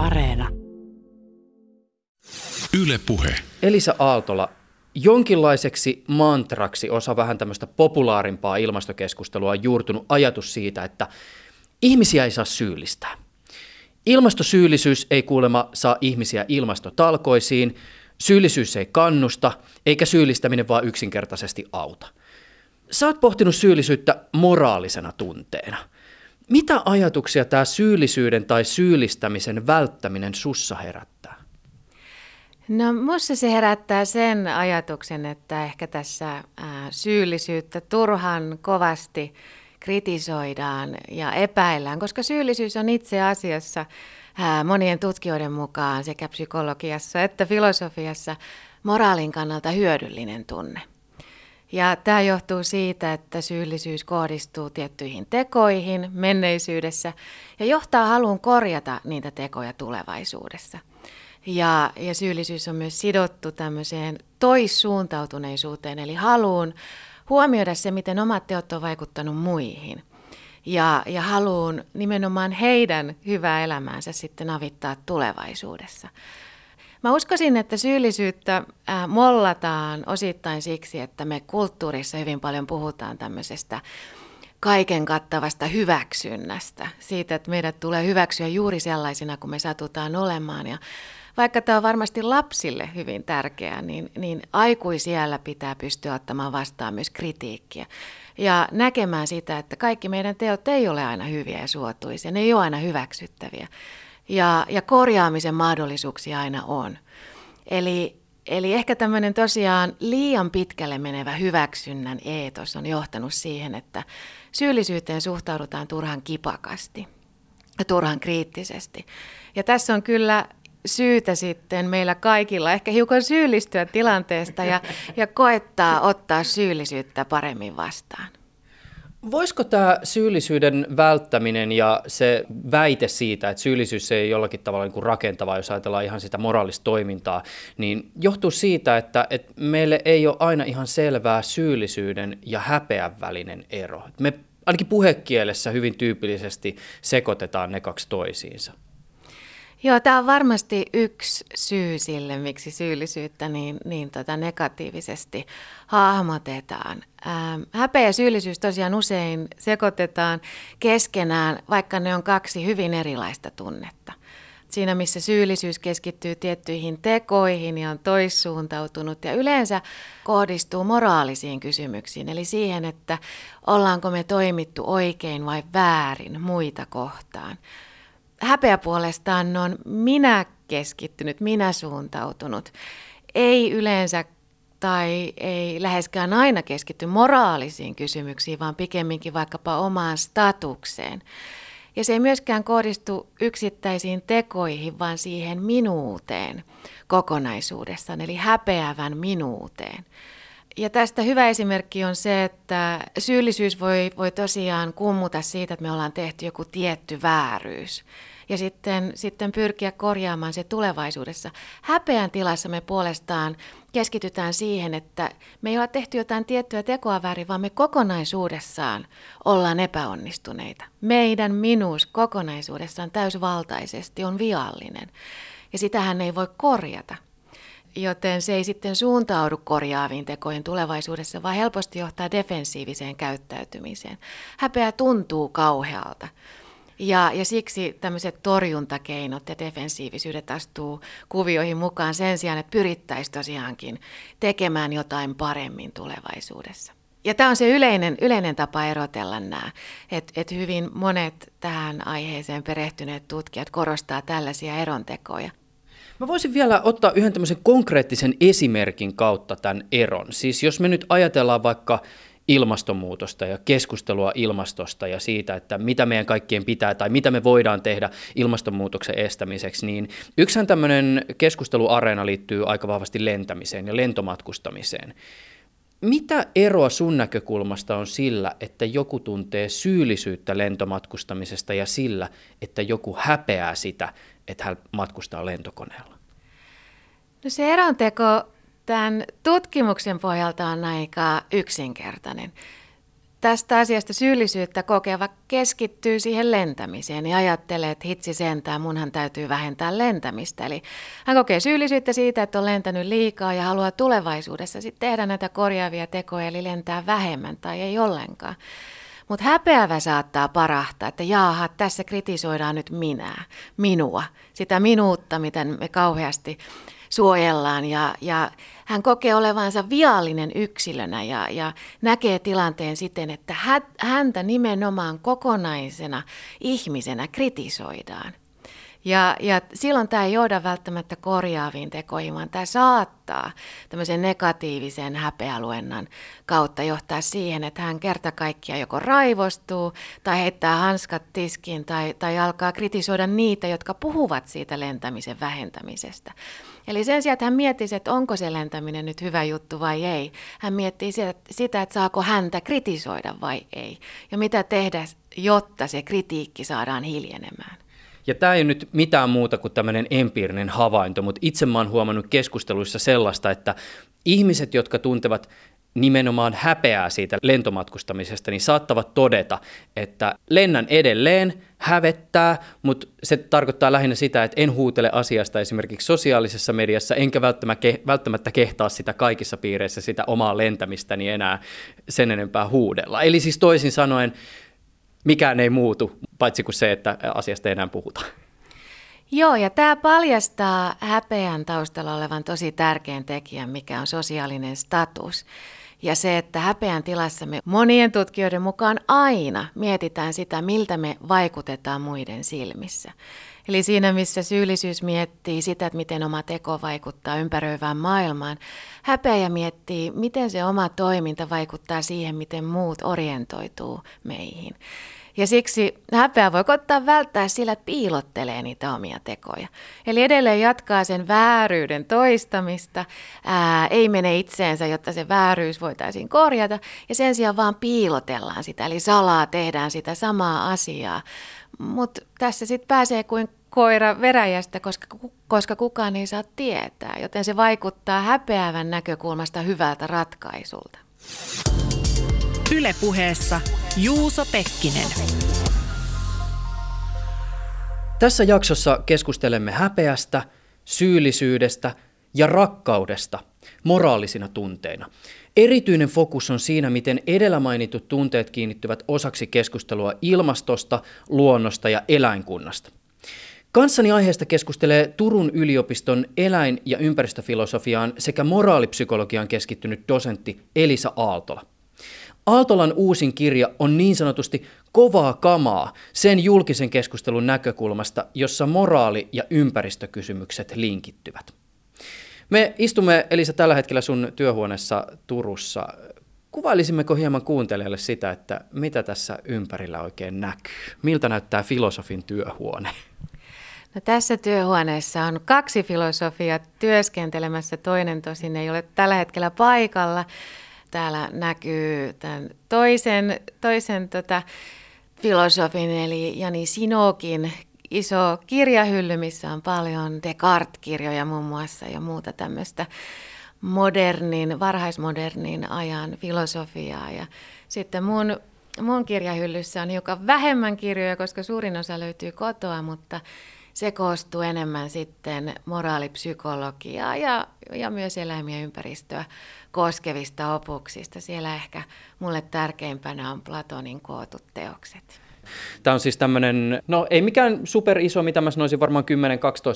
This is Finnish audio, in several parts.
Areena. Yle Puhe. Elisa Aaltola, jonkinlaiseksi mantraksi osa vähän tämmöistä populaarimpaa ilmastokeskustelua on juurtunut ajatus siitä, että ihmisiä ei saa syyllistää. Ilmastosyyllisyys ei kuulema saa ihmisiä ilmastotalkoisiin, syyllisyys ei kannusta, eikä syyllistäminen vaan yksinkertaisesti auta. Sä oot pohtinut syyllisyyttä moraalisena tunteena. Mitä ajatuksia tämä syyllisyyden tai syyllistämisen välttäminen sussa herättää? No minussa se herättää sen ajatuksen, että ehkä tässä syyllisyyttä turhan kovasti kritisoidaan ja epäillään, koska syyllisyys on itse asiassa monien tutkijoiden mukaan sekä psykologiassa että filosofiassa moraalin kannalta hyödyllinen tunne. Ja tämä johtuu siitä, että syyllisyys kohdistuu tiettyihin tekoihin menneisyydessä ja johtaa haluun korjata niitä tekoja tulevaisuudessa. Ja, ja syyllisyys on myös sidottu tämmöiseen toissuuntautuneisuuteen, eli haluun huomioida se, miten omat teot on vaikuttanut muihin. Ja, ja haluun nimenomaan heidän hyvää elämäänsä sitten avittaa tulevaisuudessa. Mä uskoisin, että syyllisyyttä mollataan osittain siksi, että me kulttuurissa hyvin paljon puhutaan tämmöisestä kaiken kattavasta hyväksynnästä. Siitä, että meidät tulee hyväksyä juuri sellaisina kuin me satutaan olemaan. Ja vaikka tämä on varmasti lapsille hyvin tärkeää, niin, niin aikuisiellä pitää pystyä ottamaan vastaan myös kritiikkiä. Ja näkemään sitä, että kaikki meidän teot ei ole aina hyviä ja suotuisia, ne ei ole aina hyväksyttäviä ja, ja korjaamisen mahdollisuuksia aina on. Eli, eli ehkä tämmöinen tosiaan liian pitkälle menevä hyväksynnän eetos on johtanut siihen, että syyllisyyteen suhtaudutaan turhan kipakasti ja turhan kriittisesti. Ja tässä on kyllä syytä sitten meillä kaikilla ehkä hiukan syyllistyä tilanteesta ja, ja koettaa ottaa syyllisyyttä paremmin vastaan. Voisiko tämä syyllisyyden välttäminen ja se väite siitä, että syyllisyys ei jollakin tavalla niin kuin rakentavaa, jos ajatellaan ihan sitä moraalista toimintaa, niin johtuu siitä, että, että meille ei ole aina ihan selvää syyllisyyden ja häpeän välinen ero. Me ainakin puhekielessä hyvin tyypillisesti sekoitetaan ne kaksi toisiinsa. Joo, tämä on varmasti yksi syy sille, miksi syyllisyyttä niin, niin tota negatiivisesti hahmotetaan. Ähm, häpeä ja syyllisyys tosiaan usein sekoitetaan keskenään, vaikka ne on kaksi hyvin erilaista tunnetta. Siinä, missä syyllisyys keskittyy tiettyihin tekoihin ja on toissuuntautunut ja yleensä kohdistuu moraalisiin kysymyksiin, eli siihen, että ollaanko me toimittu oikein vai väärin muita kohtaan – häpeä puolestaan on minä keskittynyt, minä suuntautunut. Ei yleensä tai ei läheskään aina keskitty moraalisiin kysymyksiin, vaan pikemminkin vaikkapa omaan statukseen. Ja se ei myöskään kohdistu yksittäisiin tekoihin, vaan siihen minuuteen kokonaisuudessaan, eli häpeävän minuuteen. Ja tästä hyvä esimerkki on se, että syyllisyys voi, voi tosiaan kummuta siitä, että me ollaan tehty joku tietty vääryys ja sitten, sitten pyrkiä korjaamaan se tulevaisuudessa. Häpeän tilassa me puolestaan keskitytään siihen, että me ei ole tehty jotain tiettyä tekoa väärin, vaan me kokonaisuudessaan ollaan epäonnistuneita. Meidän minuus kokonaisuudessaan täysvaltaisesti on viallinen ja sitähän ei voi korjata joten se ei sitten suuntaudu korjaaviin tekoihin tulevaisuudessa, vaan helposti johtaa defensiiviseen käyttäytymiseen. Häpeä tuntuu kauhealta. Ja, ja siksi tämmöiset torjuntakeinot ja defensiivisyydet astuu kuvioihin mukaan sen sijaan, että pyrittäisiin tosiaankin tekemään jotain paremmin tulevaisuudessa. Ja tämä on se yleinen, yleinen tapa erotella nämä, että et hyvin monet tähän aiheeseen perehtyneet tutkijat korostaa tällaisia erontekoja. Mä voisin vielä ottaa yhden tämmöisen konkreettisen esimerkin kautta tämän eron. Siis jos me nyt ajatellaan vaikka ilmastonmuutosta ja keskustelua ilmastosta ja siitä, että mitä meidän kaikkien pitää tai mitä me voidaan tehdä ilmastonmuutoksen estämiseksi, niin yksihän tämmöinen keskusteluareena liittyy aika vahvasti lentämiseen ja lentomatkustamiseen. Mitä eroa sun näkökulmasta on sillä, että joku tuntee syyllisyyttä lentomatkustamisesta ja sillä, että joku häpeää sitä, että hän matkustaa lentokoneella? No se eronteko tämän tutkimuksen pohjalta on aika yksinkertainen. tästä asiasta syyllisyyttä kokeva keskittyy siihen lentämiseen ja ajattelee, että hitsi sentään, munhan täytyy vähentää lentämistä. Eli hän kokee syyllisyyttä siitä, että on lentänyt liikaa ja haluaa tulevaisuudessa sitten tehdä näitä korjaavia tekoja, eli lentää vähemmän tai ei ollenkaan. Mutta häpeävä saattaa parahtaa, että jaaha, tässä kritisoidaan nyt minä, minua, sitä minuutta, miten me kauheasti suojellaan ja, ja hän kokee olevansa viallinen yksilönä ja, ja näkee tilanteen siten, että häntä nimenomaan kokonaisena ihmisenä kritisoidaan. Ja, ja silloin tämä ei johda välttämättä korjaaviin tekoihin, vaan tämä saattaa tämmöisen negatiivisen häpeäluennan kautta johtaa siihen, että hän kerta kaikkiaan joko raivostuu tai heittää hanskat tiskiin tai, tai alkaa kritisoida niitä, jotka puhuvat siitä lentämisen vähentämisestä. Eli sen sijaan, että hän miettisi, että onko se lentäminen nyt hyvä juttu vai ei, hän miettii sitä, että saako häntä kritisoida vai ei. Ja mitä tehdä, jotta se kritiikki saadaan hiljenemään. Ja tämä ei ole nyt mitään muuta kuin tämmöinen empiirinen havainto, mutta itse mä oon huomannut keskusteluissa sellaista, että ihmiset, jotka tuntevat nimenomaan häpeää siitä lentomatkustamisesta, niin saattavat todeta, että lennän edelleen, hävettää, mutta se tarkoittaa lähinnä sitä, että en huutele asiasta esimerkiksi sosiaalisessa mediassa, enkä välttämättä kehtaa sitä kaikissa piireissä sitä omaa lentämistäni enää sen enempää huudella. Eli siis toisin sanoen, mikään ei muutu, paitsi kuin se, että asiasta ei enää puhuta. Joo, ja tämä paljastaa häpeän taustalla olevan tosi tärkeän tekijän, mikä on sosiaalinen status. Ja se, että häpeän tilassa me monien tutkijoiden mukaan aina mietitään sitä, miltä me vaikutetaan muiden silmissä. Eli siinä, missä syyllisyys miettii sitä, että miten oma teko vaikuttaa ympäröivään maailmaan, häpeä miettii, miten se oma toiminta vaikuttaa siihen, miten muut orientoituu meihin. Ja siksi häpeä voi koittaa välttää sillä, että piilottelee niitä omia tekoja. Eli edelleen jatkaa sen vääryyden toistamista, ää, ei mene itseensä, jotta se vääryys voitaisiin korjata, ja sen sijaan vaan piilotellaan sitä, eli salaa tehdään sitä samaa asiaa. Mutta tässä sitten pääsee kuin koira veräjästä, koska, koska kukaan ei saa tietää, joten se vaikuttaa häpeävän näkökulmasta hyvältä ratkaisulta. Ylepuheessa Juuso Pekkinen. Tässä jaksossa keskustelemme häpeästä, syyllisyydestä ja rakkaudesta moraalisina tunteina. Erityinen fokus on siinä, miten edellä mainitut tunteet kiinnittyvät osaksi keskustelua ilmastosta, luonnosta ja eläinkunnasta. Kanssani aiheesta keskustelee Turun yliopiston eläin- ja ympäristöfilosofiaan sekä moraalipsykologiaan keskittynyt dosentti Elisa Aaltola. Aaltolan uusin kirja on niin sanotusti kovaa kamaa sen julkisen keskustelun näkökulmasta, jossa moraali- ja ympäristökysymykset linkittyvät. Me istumme, Elisa, tällä hetkellä sun työhuoneessa Turussa. Kuvailisimmeko hieman kuuntelijalle sitä, että mitä tässä ympärillä oikein näkyy? Miltä näyttää filosofin työhuone? No, tässä työhuoneessa on kaksi filosofia työskentelemässä, toinen tosin ei ole tällä hetkellä paikalla. Täällä näkyy tämän toisen, toisen tota, filosofin eli Jani Sinokin iso kirjahylly, missä on paljon Descartes-kirjoja muun muassa ja muuta tämmöistä modernin, varhaismodernin ajan filosofiaa. Ja sitten mun, mun kirjahyllyssä on hiukan vähemmän kirjoja, koska suurin osa löytyy kotoa, mutta se koostuu enemmän sitten moraalipsykologiaa ja, ja myös eläimiä ympäristöä koskevista opuksista. Siellä ehkä mulle tärkeimpänä on Platonin kootut teokset. Tämä on siis tämmöinen, no ei mikään super iso, mitä mä sanoisin, varmaan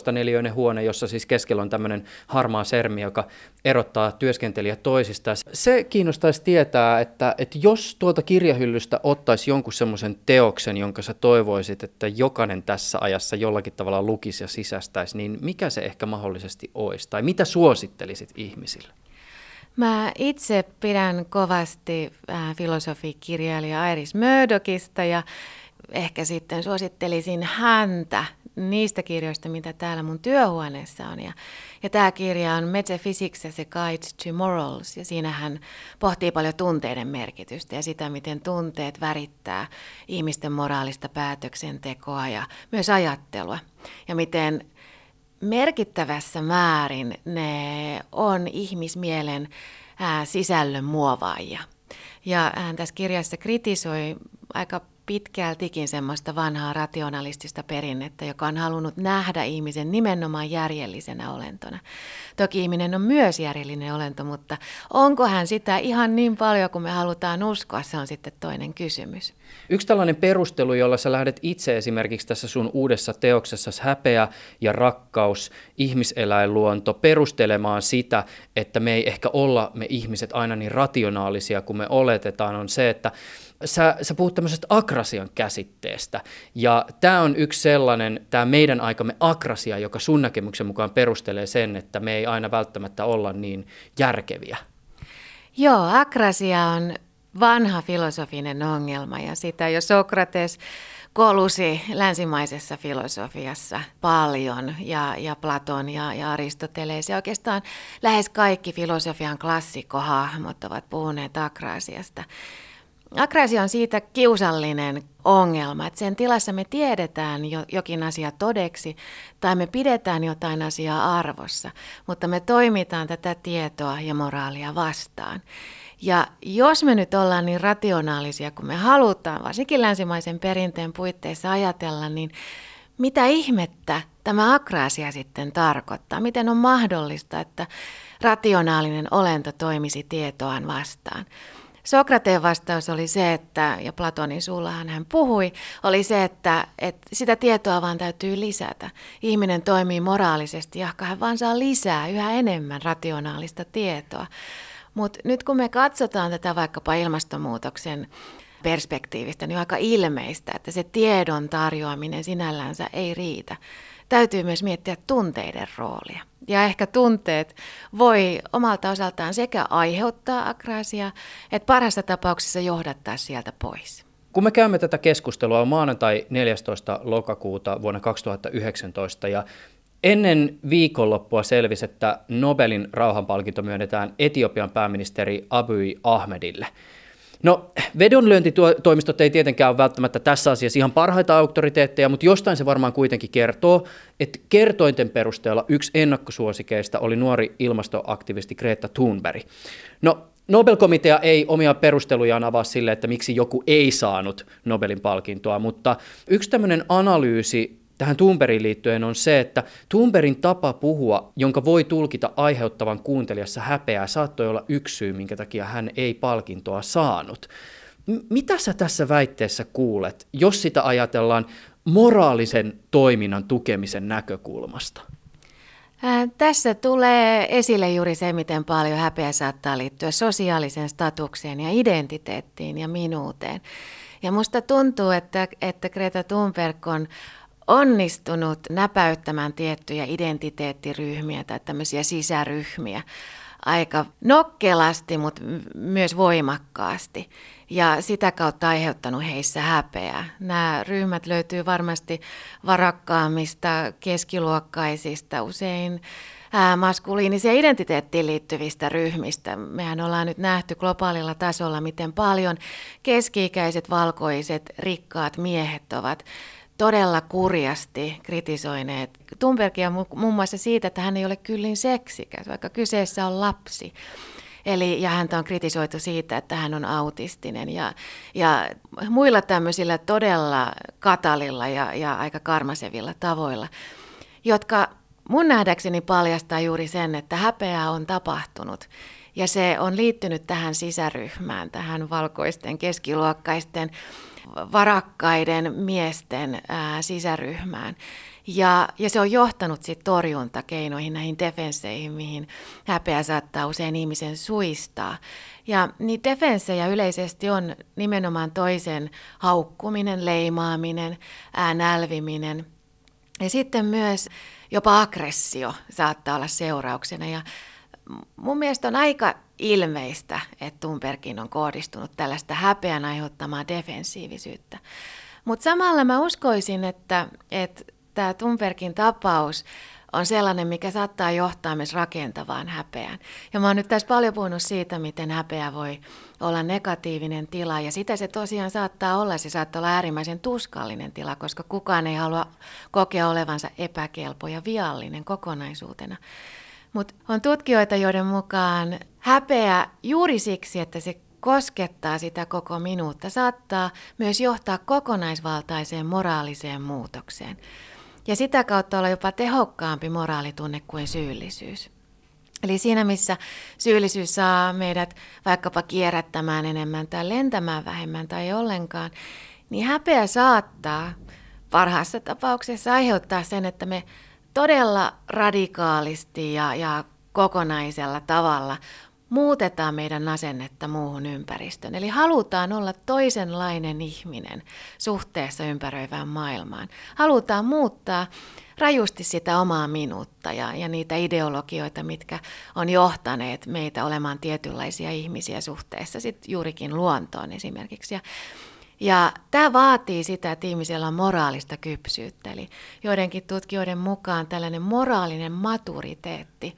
10-12 neliöinen huone, jossa siis keskellä on tämmöinen harmaa sermi, joka erottaa työskentelijät toisistaan. Se kiinnostaisi tietää, että, että jos tuolta kirjahyllystä ottaisi jonkun semmoisen teoksen, jonka sä toivoisit, että jokainen tässä ajassa jollakin tavalla lukisi ja sisästäisi, niin mikä se ehkä mahdollisesti olisi? Tai mitä suosittelisit ihmisille? Mä itse pidän kovasti äh, filosofikirjailija Iris Murdochista ja ehkä sitten suosittelisin häntä niistä kirjoista, mitä täällä mun työhuoneessa on. Ja, ja tämä kirja on Metaphysics as a Guide to Morals, ja siinä hän pohtii paljon tunteiden merkitystä ja sitä, miten tunteet värittää ihmisten moraalista päätöksentekoa ja myös ajattelua. Ja miten merkittävässä määrin ne on ihmismielen ää, sisällön muovaajia. Ja hän tässä kirjassa kritisoi aika pitkältikin semmoista vanhaa rationalistista perinnettä, joka on halunnut nähdä ihmisen nimenomaan järjellisenä olentona. Toki ihminen on myös järjellinen olento, mutta onko hän sitä ihan niin paljon kuin me halutaan uskoa, se on sitten toinen kysymys. Yksi tällainen perustelu, jolla sä lähdet itse esimerkiksi tässä sun uudessa teoksessa häpeä ja rakkaus, ihmiseläinluonto, perustelemaan sitä, että me ei ehkä olla me ihmiset aina niin rationaalisia kuin me oletetaan, on se, että sä, sä puhut tämmöisestä akrasian käsitteestä, ja tämä on yksi sellainen, tämä meidän aikamme akrasia, joka sun näkemyksen mukaan perustelee sen, että me ei aina välttämättä olla niin järkeviä. Joo, akrasia on vanha filosofinen ongelma, ja sitä jo Sokrates kolusi länsimaisessa filosofiassa paljon, ja, ja Platon ja, ja Aristoteles, ja oikeastaan lähes kaikki filosofian klassikkohahmot ovat puhuneet akrasiasta. Akrasia on siitä kiusallinen ongelma, että sen tilassa me tiedetään jo, jokin asia todeksi tai me pidetään jotain asiaa arvossa, mutta me toimitaan tätä tietoa ja moraalia vastaan. Ja jos me nyt ollaan niin rationaalisia kuin me halutaan, varsinkin länsimaisen perinteen puitteissa ajatella, niin mitä ihmettä tämä akraasia sitten tarkoittaa? Miten on mahdollista, että rationaalinen olento toimisi tietoaan vastaan? Sokrateen vastaus oli se, että, ja Platonin suullahan hän puhui, oli se, että, että sitä tietoa vaan täytyy lisätä. Ihminen toimii moraalisesti, jahka hän vaan saa lisää yhä enemmän rationaalista tietoa. Mutta nyt kun me katsotaan tätä vaikkapa ilmastonmuutoksen perspektiivistä, niin on aika ilmeistä, että se tiedon tarjoaminen sinällänsä ei riitä. Täytyy myös miettiä tunteiden roolia. Ja ehkä tunteet voi omalta osaltaan sekä aiheuttaa akraasia, että parhaassa tapauksessa johdattaa sieltä pois. Kun me käymme tätä keskustelua on maanantai 14. lokakuuta vuonna 2019 ja Ennen viikonloppua selvisi, että Nobelin rauhanpalkinto myönnetään Etiopian pääministeri Abiy Ahmedille. No, vedonlyöntitoimistot ei tietenkään ole välttämättä tässä asiassa ihan parhaita auktoriteetteja, mutta jostain se varmaan kuitenkin kertoo, että kertointen perusteella yksi ennakkosuosikeista oli nuori ilmastoaktivisti Greta Thunberg. No, Nobel-komitea ei omia perustelujaan avaa sille, että miksi joku ei saanut Nobelin palkintoa, mutta yksi tämmöinen analyysi tähän Thunbergin liittyen on se, että Thunbergin tapa puhua, jonka voi tulkita aiheuttavan kuuntelijassa häpeää, saattoi olla yksi syy, minkä takia hän ei palkintoa saanut. M- mitä sä tässä väitteessä kuulet, jos sitä ajatellaan moraalisen toiminnan tukemisen näkökulmasta? Tässä tulee esille juuri se, miten paljon häpeä saattaa liittyä sosiaaliseen statukseen ja identiteettiin ja minuuteen. Ja musta tuntuu, että, että Greta Thunberg on onnistunut näpäyttämään tiettyjä identiteettiryhmiä tai tämmöisiä sisäryhmiä aika nokkelasti, mutta myös voimakkaasti. Ja sitä kautta aiheuttanut heissä häpeää. Nämä ryhmät löytyy varmasti varakkaammista, keskiluokkaisista, usein maskuliiniseen identiteettiin liittyvistä ryhmistä. Mehän ollaan nyt nähty globaalilla tasolla, miten paljon keski-ikäiset, valkoiset, rikkaat miehet ovat todella kurjasti kritisoineet Thunbergia muun muassa siitä, että hän ei ole kyllin seksikäs, vaikka kyseessä on lapsi. Eli, ja häntä on kritisoitu siitä, että hän on autistinen ja, ja muilla tämmöisillä todella katalilla ja, ja aika karmasevilla tavoilla, jotka mun nähdäkseni paljastaa juuri sen, että häpeää on tapahtunut. Ja se on liittynyt tähän sisäryhmään, tähän valkoisten, keskiluokkaisten varakkaiden miesten ää, sisäryhmään. Ja, ja se on johtanut sitten torjuntakeinoihin, näihin defensseihin, mihin häpeä saattaa usein ihmisen suistaa. Ja niin defenssejä yleisesti on nimenomaan toisen haukkuminen, leimaaminen, ää, nälviminen. Ja sitten myös jopa aggressio saattaa olla seurauksena. Ja mun mielestä on aika ilmeistä, että Thunbergin on kohdistunut tällaista häpeän aiheuttamaa defensiivisyyttä. Mutta samalla mä uskoisin, että, että tämä Thunbergin tapaus on sellainen, mikä saattaa johtaa myös rakentavaan häpeään. Ja mä oon nyt tässä paljon puhunut siitä, miten häpeä voi olla negatiivinen tila, ja sitä se tosiaan saattaa olla. Se saattaa olla äärimmäisen tuskallinen tila, koska kukaan ei halua kokea olevansa epäkelpo ja viallinen kokonaisuutena. Mutta on tutkijoita, joiden mukaan häpeä juuri siksi, että se koskettaa sitä koko minuutta, saattaa myös johtaa kokonaisvaltaiseen moraaliseen muutokseen. Ja sitä kautta olla jopa tehokkaampi moraalitunne kuin syyllisyys. Eli siinä, missä syyllisyys saa meidät vaikkapa kierrättämään enemmän tai lentämään vähemmän tai ollenkaan, niin häpeä saattaa parhaassa tapauksessa aiheuttaa sen, että me todella radikaalisti ja, ja kokonaisella tavalla muutetaan meidän asennetta muuhun ympäristöön. Eli halutaan olla toisenlainen ihminen suhteessa ympäröivään maailmaan. Halutaan muuttaa rajusti sitä omaa minuutta ja, ja niitä ideologioita, mitkä on johtaneet meitä olemaan tietynlaisia ihmisiä suhteessa sit juurikin luontoon esimerkiksi. Ja, ja tämä vaatii sitä, että ihmisellä on moraalista kypsyyttä. Eli joidenkin tutkijoiden mukaan tällainen moraalinen maturiteetti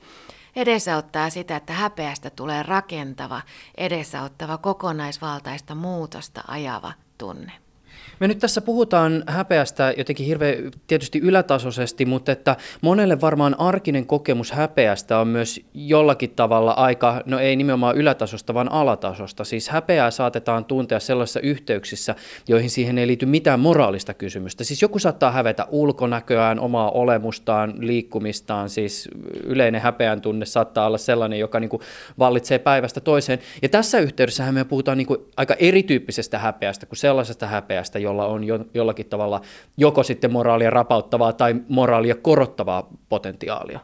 edesauttaa sitä, että häpeästä tulee rakentava, edesauttava, kokonaisvaltaista muutosta ajava tunne. Me nyt tässä puhutaan häpeästä jotenkin hirveän tietysti ylätasoisesti, mutta että monelle varmaan arkinen kokemus häpeästä on myös jollakin tavalla aika, no ei nimenomaan ylätasosta, vaan alatasosta. Siis häpeää saatetaan tuntea sellaisissa yhteyksissä, joihin siihen ei liity mitään moraalista kysymystä. Siis joku saattaa hävetä ulkonäköään, omaa olemustaan, liikkumistaan, siis yleinen häpeän tunne saattaa olla sellainen, joka niin kuin vallitsee päivästä toiseen. Ja tässä yhteydessä me puhutaan niin kuin aika erityyppisestä häpeästä kuin sellaisesta häpeästä, jolla on jo, jollakin tavalla joko sitten moraalia rapauttavaa tai moraalia korottavaa potentiaalia.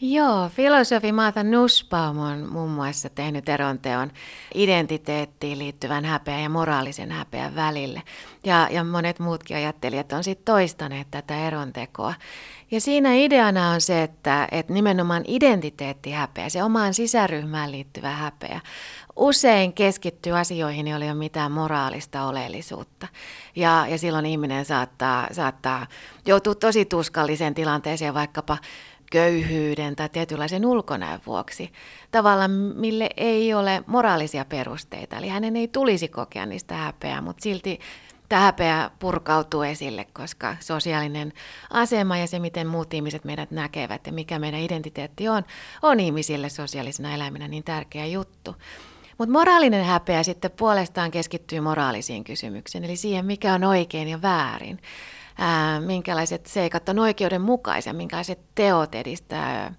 Joo, filosofi Maata Nussbaum on muun muassa tehnyt eronteon identiteettiin liittyvän häpeän ja moraalisen häpeän välille. Ja, ja monet muutkin ajattelijat on sitten toistaneet tätä erontekoa. Ja siinä ideana on se, että, että nimenomaan identiteettihäpeä, se omaan sisäryhmään liittyvä häpeä, usein keskittyy asioihin, joilla ei ole mitään moraalista oleellisuutta. Ja, ja silloin ihminen saattaa, saattaa joutua tosi tuskalliseen tilanteeseen vaikkapa köyhyyden tai tietynlaisen ulkonäön vuoksi. Tavalla, mille ei ole moraalisia perusteita. Eli hänen ei tulisi kokea niistä häpeää, mutta silti tämä häpeä purkautuu esille, koska sosiaalinen asema ja se, miten muut ihmiset meidät näkevät ja mikä meidän identiteetti on, on ihmisille sosiaalisena eläimenä niin tärkeä juttu. Mutta moraalinen häpeä sitten puolestaan keskittyy moraalisiin kysymyksiin, eli siihen, mikä on oikein ja väärin. Ää, minkälaiset seikat on oikeudenmukaisia, minkälaiset teot edistää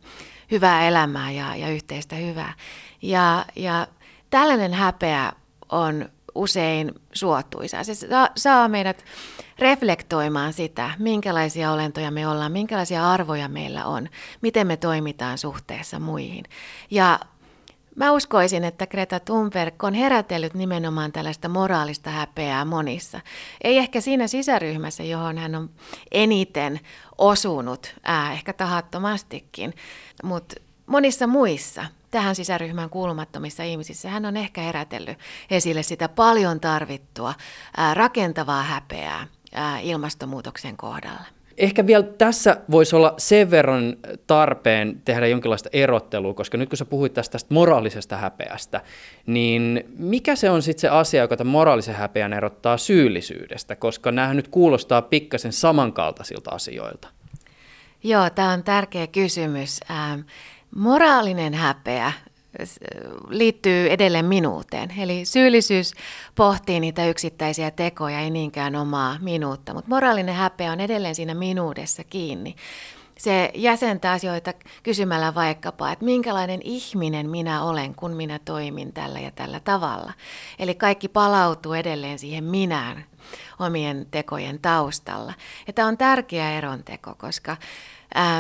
hyvää elämää ja, ja yhteistä hyvää. Ja, ja tällainen häpeä on usein suotuisa. Se saa, meidät reflektoimaan sitä, minkälaisia olentoja me ollaan, minkälaisia arvoja meillä on, miten me toimitaan suhteessa muihin. Ja Mä uskoisin, että Greta Thunberg on herätellyt nimenomaan tällaista moraalista häpeää monissa. Ei ehkä siinä sisäryhmässä, johon hän on eniten osunut, ää, ehkä tahattomastikin, mutta monissa muissa tähän sisäryhmään kuulumattomissa ihmisissä hän on ehkä herätellyt esille sitä paljon tarvittua ää, rakentavaa häpeää ää, ilmastonmuutoksen kohdalla. Ehkä vielä tässä voisi olla sen verran tarpeen tehdä jonkinlaista erottelua, koska nyt kun sä puhuit tästä, tästä moraalisesta häpeästä, niin mikä se on sitten se asia, joka tämän moraalisen häpeän erottaa syyllisyydestä, koska nämä nyt kuulostaa pikkasen samankaltaisilta asioilta? Joo, tämä on tärkeä kysymys. Ähm, moraalinen häpeä liittyy edelleen minuuteen. Eli syyllisyys pohtii niitä yksittäisiä tekoja, ei niinkään omaa minuutta, mutta moraalinen häpeä on edelleen siinä minuudessa kiinni. Se jäsentää asioita kysymällä vaikkapa, että minkälainen ihminen minä olen, kun minä toimin tällä ja tällä tavalla. Eli kaikki palautuu edelleen siihen minään omien tekojen taustalla. Ja tämä on tärkeä eronteko, koska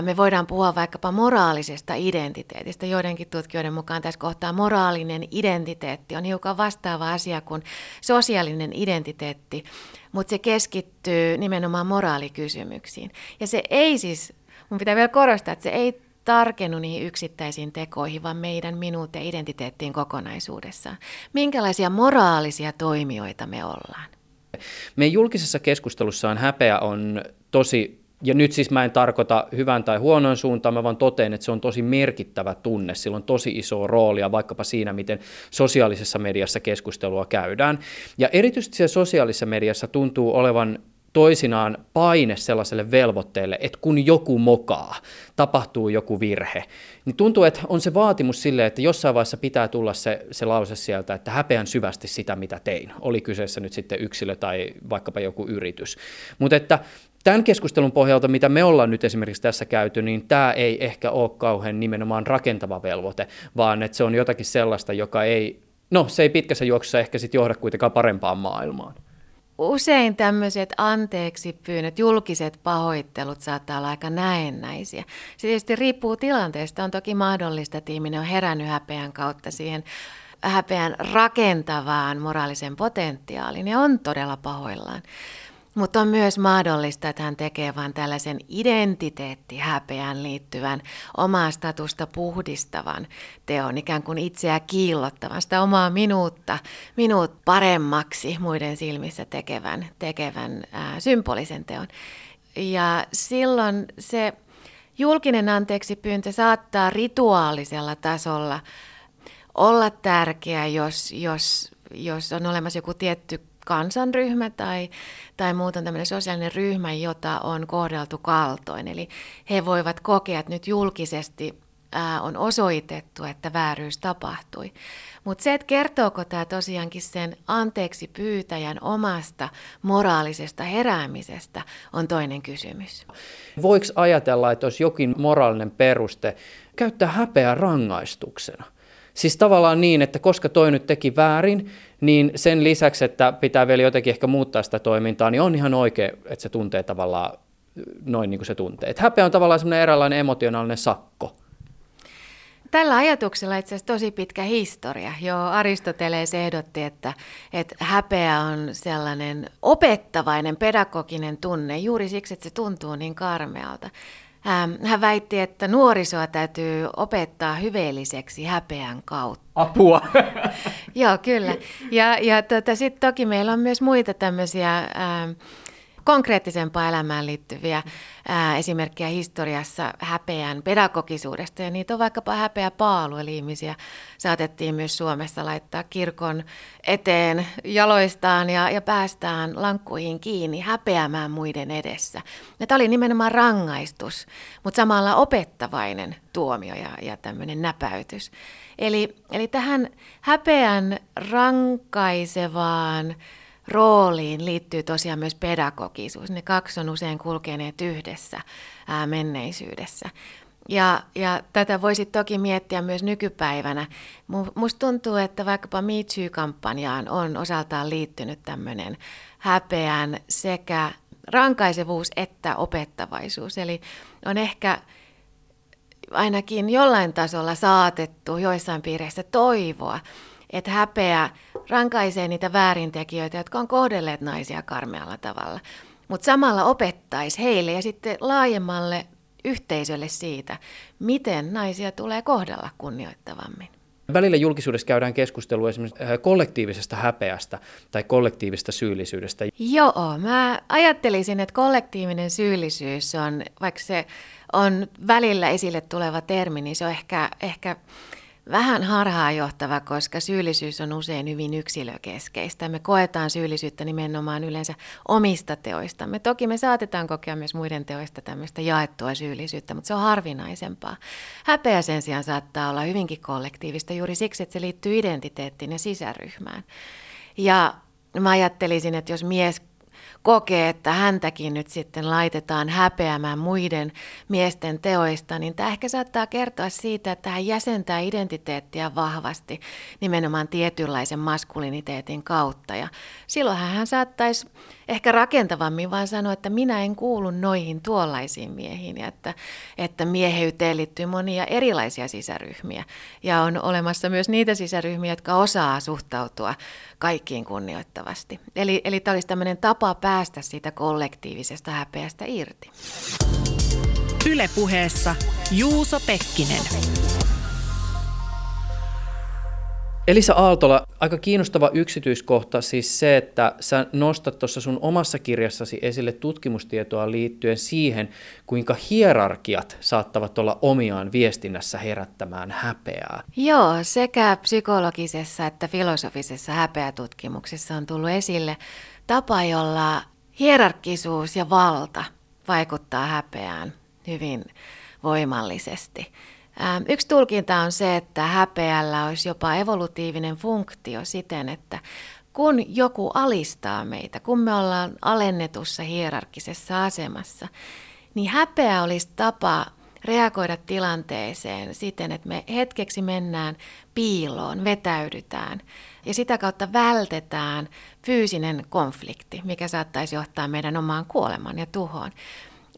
me voidaan puhua vaikkapa moraalisesta identiteetistä. Joidenkin tutkijoiden mukaan tässä kohtaa moraalinen identiteetti on hiukan vastaava asia kuin sosiaalinen identiteetti, mutta se keskittyy nimenomaan moraalikysymyksiin. Ja se ei siis, mun pitää vielä korostaa, että se ei tarkennu niihin yksittäisiin tekoihin, vaan meidän minuut ja identiteettiin kokonaisuudessaan. Minkälaisia moraalisia toimijoita me ollaan? Meidän julkisessa keskustelussaan häpeä on tosi ja nyt siis mä en tarkoita hyvän tai huonoin suuntaan, mä vaan toteen, että se on tosi merkittävä tunne, sillä on tosi iso roolia vaikkapa siinä, miten sosiaalisessa mediassa keskustelua käydään. Ja erityisesti siellä sosiaalisessa mediassa tuntuu olevan toisinaan paine sellaiselle velvoitteelle, että kun joku mokaa, tapahtuu joku virhe, niin tuntuu, että on se vaatimus sille, että jossain vaiheessa pitää tulla se, se lause sieltä, että häpeän syvästi sitä, mitä tein. Oli kyseessä nyt sitten yksilö tai vaikkapa joku yritys. Mutta että tämän keskustelun pohjalta, mitä me ollaan nyt esimerkiksi tässä käyty, niin tämä ei ehkä ole kauhean nimenomaan rakentava velvoite, vaan että se on jotakin sellaista, joka ei, no se ei pitkässä juoksussa ehkä sitten johda kuitenkaan parempaan maailmaan. Usein tämmöiset anteeksi pyynnöt, julkiset pahoittelut saattaa olla aika näennäisiä. Se tietysti riippuu tilanteesta. On toki mahdollista, että ihminen on herännyt häpeän kautta siihen häpeän rakentavaan moraalisen potentiaalin ja on todella pahoillaan. Mutta on myös mahdollista, että hän tekee vain tällaisen identiteettihäpeään liittyvän omaa statusta puhdistavan teon, ikään kuin itseä kiillottavan, sitä omaa minuutta, minuut paremmaksi muiden silmissä tekevän, tekevän ää, symbolisen teon. Ja silloin se julkinen anteeksi pyyntö saattaa rituaalisella tasolla olla tärkeä, jos, jos, jos on olemassa joku tietty kansanryhmä tai, tai muuten tämmöinen sosiaalinen ryhmä, jota on kohdeltu kaltoin. Eli he voivat kokea, että nyt julkisesti ää, on osoitettu, että vääryys tapahtui. Mutta se, että kertooko tämä tosiaankin sen anteeksi pyytäjän omasta moraalisesta heräämisestä, on toinen kysymys. Voiko ajatella, että olisi jokin moraalinen peruste käyttää häpeää rangaistuksena? Siis tavallaan niin, että koska toi nyt teki väärin, niin sen lisäksi, että pitää vielä jotenkin ehkä muuttaa sitä toimintaa, niin on ihan oikein, että se tuntee tavallaan noin niin kuin se tuntee. Että häpeä on tavallaan semmoinen eräänlainen emotionaalinen sakko. Tällä ajatuksella itse asiassa tosi pitkä historia. Jo Aristoteles ehdotti, että, että häpeä on sellainen opettavainen, pedagoginen tunne juuri siksi, että se tuntuu niin karmealta. Hän väitti, että nuorisoa täytyy opettaa hyveelliseksi häpeän kautta. Apua! Joo, kyllä. Ja, ja tota, sitten toki meillä on myös muita tämmöisiä... Ähm, konkreettisempaa elämään liittyviä ää, esimerkkejä historiassa häpeän pedagogisuudesta. Ja niitä on vaikkapa häpeä paalu, eli ihmisiä saatettiin myös Suomessa laittaa kirkon eteen jaloistaan ja, ja päästään lankkuihin kiinni häpeämään muiden edessä. Ja tämä oli nimenomaan rangaistus, mutta samalla opettavainen tuomio ja, ja tämmöinen näpäytys. Eli, eli tähän häpeän rankaisevaan rooliin liittyy tosiaan myös pedagogisuus. Ne kaksi on usein kulkeneet yhdessä ää, menneisyydessä. Ja, ja tätä voisi toki miettiä myös nykypäivänä. Musta tuntuu, että vaikkapa Me Too-kampanjaan on osaltaan liittynyt tämmöinen häpeän sekä rankaisevuus että opettavaisuus. Eli on ehkä ainakin jollain tasolla saatettu joissain piireissä toivoa, että häpeä rankaisee niitä väärintekijöitä, jotka on kohdelleet naisia karmealla tavalla. Mutta samalla opettaisi heille ja sitten laajemmalle yhteisölle siitä, miten naisia tulee kohdella kunnioittavammin. Välillä julkisuudessa käydään keskustelua esimerkiksi äh, kollektiivisesta häpeästä tai kollektiivisesta syyllisyydestä. Joo, mä ajattelisin, että kollektiivinen syyllisyys on, vaikka se on välillä esille tuleva termi, niin se on ehkä, ehkä vähän harhaanjohtava, koska syyllisyys on usein hyvin yksilökeskeistä. Me koetaan syyllisyyttä nimenomaan yleensä omista teoistamme. Toki me saatetaan kokea myös muiden teoista tämmöistä jaettua syyllisyyttä, mutta se on harvinaisempaa. Häpeä sen sijaan saattaa olla hyvinkin kollektiivista juuri siksi, että se liittyy identiteettiin ja sisäryhmään. Ja mä ajattelisin, että jos mies kokee, että häntäkin nyt sitten laitetaan häpeämään muiden miesten teoista, niin tämä ehkä saattaa kertoa siitä, että hän jäsentää identiteettiä vahvasti nimenomaan tietynlaisen maskuliniteetin kautta. Ja silloin hän saattaisi ehkä rakentavammin vaan sanoa, että minä en kuulu noihin tuollaisiin miehiin ja että, että mieheyteen liittyy monia erilaisia sisäryhmiä. Ja on olemassa myös niitä sisäryhmiä, jotka osaa suhtautua kaikkiin kunnioittavasti. Eli, eli tämä olisi tämmöinen tapa päästä siitä kollektiivisesta häpeästä irti. Ylepuheessa Juuso Pekkinen. Elisa Aaltola, aika kiinnostava yksityiskohta siis se, että sä nostat tuossa sun omassa kirjassasi esille tutkimustietoa liittyen siihen, kuinka hierarkiat saattavat olla omiaan viestinnässä herättämään häpeää. Joo, sekä psykologisessa että filosofisessa häpeätutkimuksessa on tullut esille tapa, jolla hierarkkisuus ja valta vaikuttaa häpeään hyvin voimallisesti. Yksi tulkinta on se, että häpeällä olisi jopa evolutiivinen funktio siten, että kun joku alistaa meitä, kun me ollaan alennetussa hierarkkisessa asemassa, niin häpeä olisi tapa reagoida tilanteeseen siten, että me hetkeksi mennään piiloon, vetäydytään ja sitä kautta vältetään fyysinen konflikti, mikä saattaisi johtaa meidän omaan kuolemaan ja tuhoon.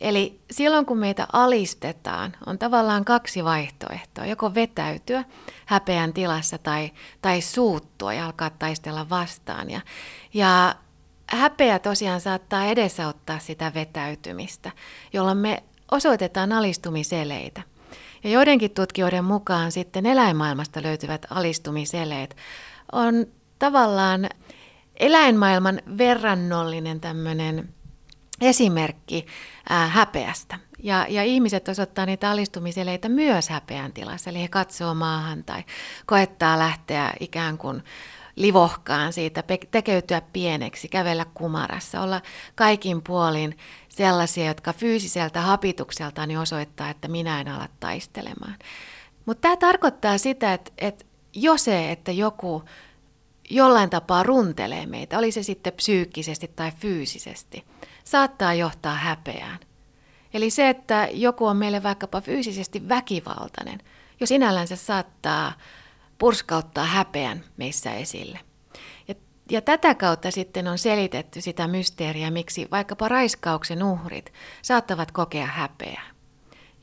Eli silloin kun meitä alistetaan, on tavallaan kaksi vaihtoehtoa. Joko vetäytyä häpeän tilassa tai, tai suuttua ja alkaa taistella vastaan. Ja, ja häpeä tosiaan saattaa edesauttaa sitä vetäytymistä, jolloin me osoitetaan alistumiseleitä. Ja joidenkin tutkijoiden mukaan sitten eläinmaailmasta löytyvät alistumiseleet on tavallaan eläinmaailman verrannollinen tämmöinen esimerkki ää, häpeästä. Ja, ja ihmiset osoittaa niitä alistumiseleitä myös häpeän tilassa, eli he katsoo maahan tai koettaa lähteä ikään kuin livohkaan siitä, tekeytyä pieneksi, kävellä kumarassa, olla kaikin puolin sellaisia, jotka fyysiseltä hapitukselta niin osoittaa, että minä en ala taistelemaan. Mutta tämä tarkoittaa sitä, että, että jo se, että joku jollain tapaa runtelee meitä, oli se sitten psyykkisesti tai fyysisesti, saattaa johtaa häpeään. Eli se, että joku on meille vaikkapa fyysisesti väkivaltainen, jo sinällänsä saattaa purskauttaa häpeän meissä esille. Ja, ja tätä kautta sitten on selitetty sitä mysteeriä, miksi vaikkapa raiskauksen uhrit saattavat kokea häpeää.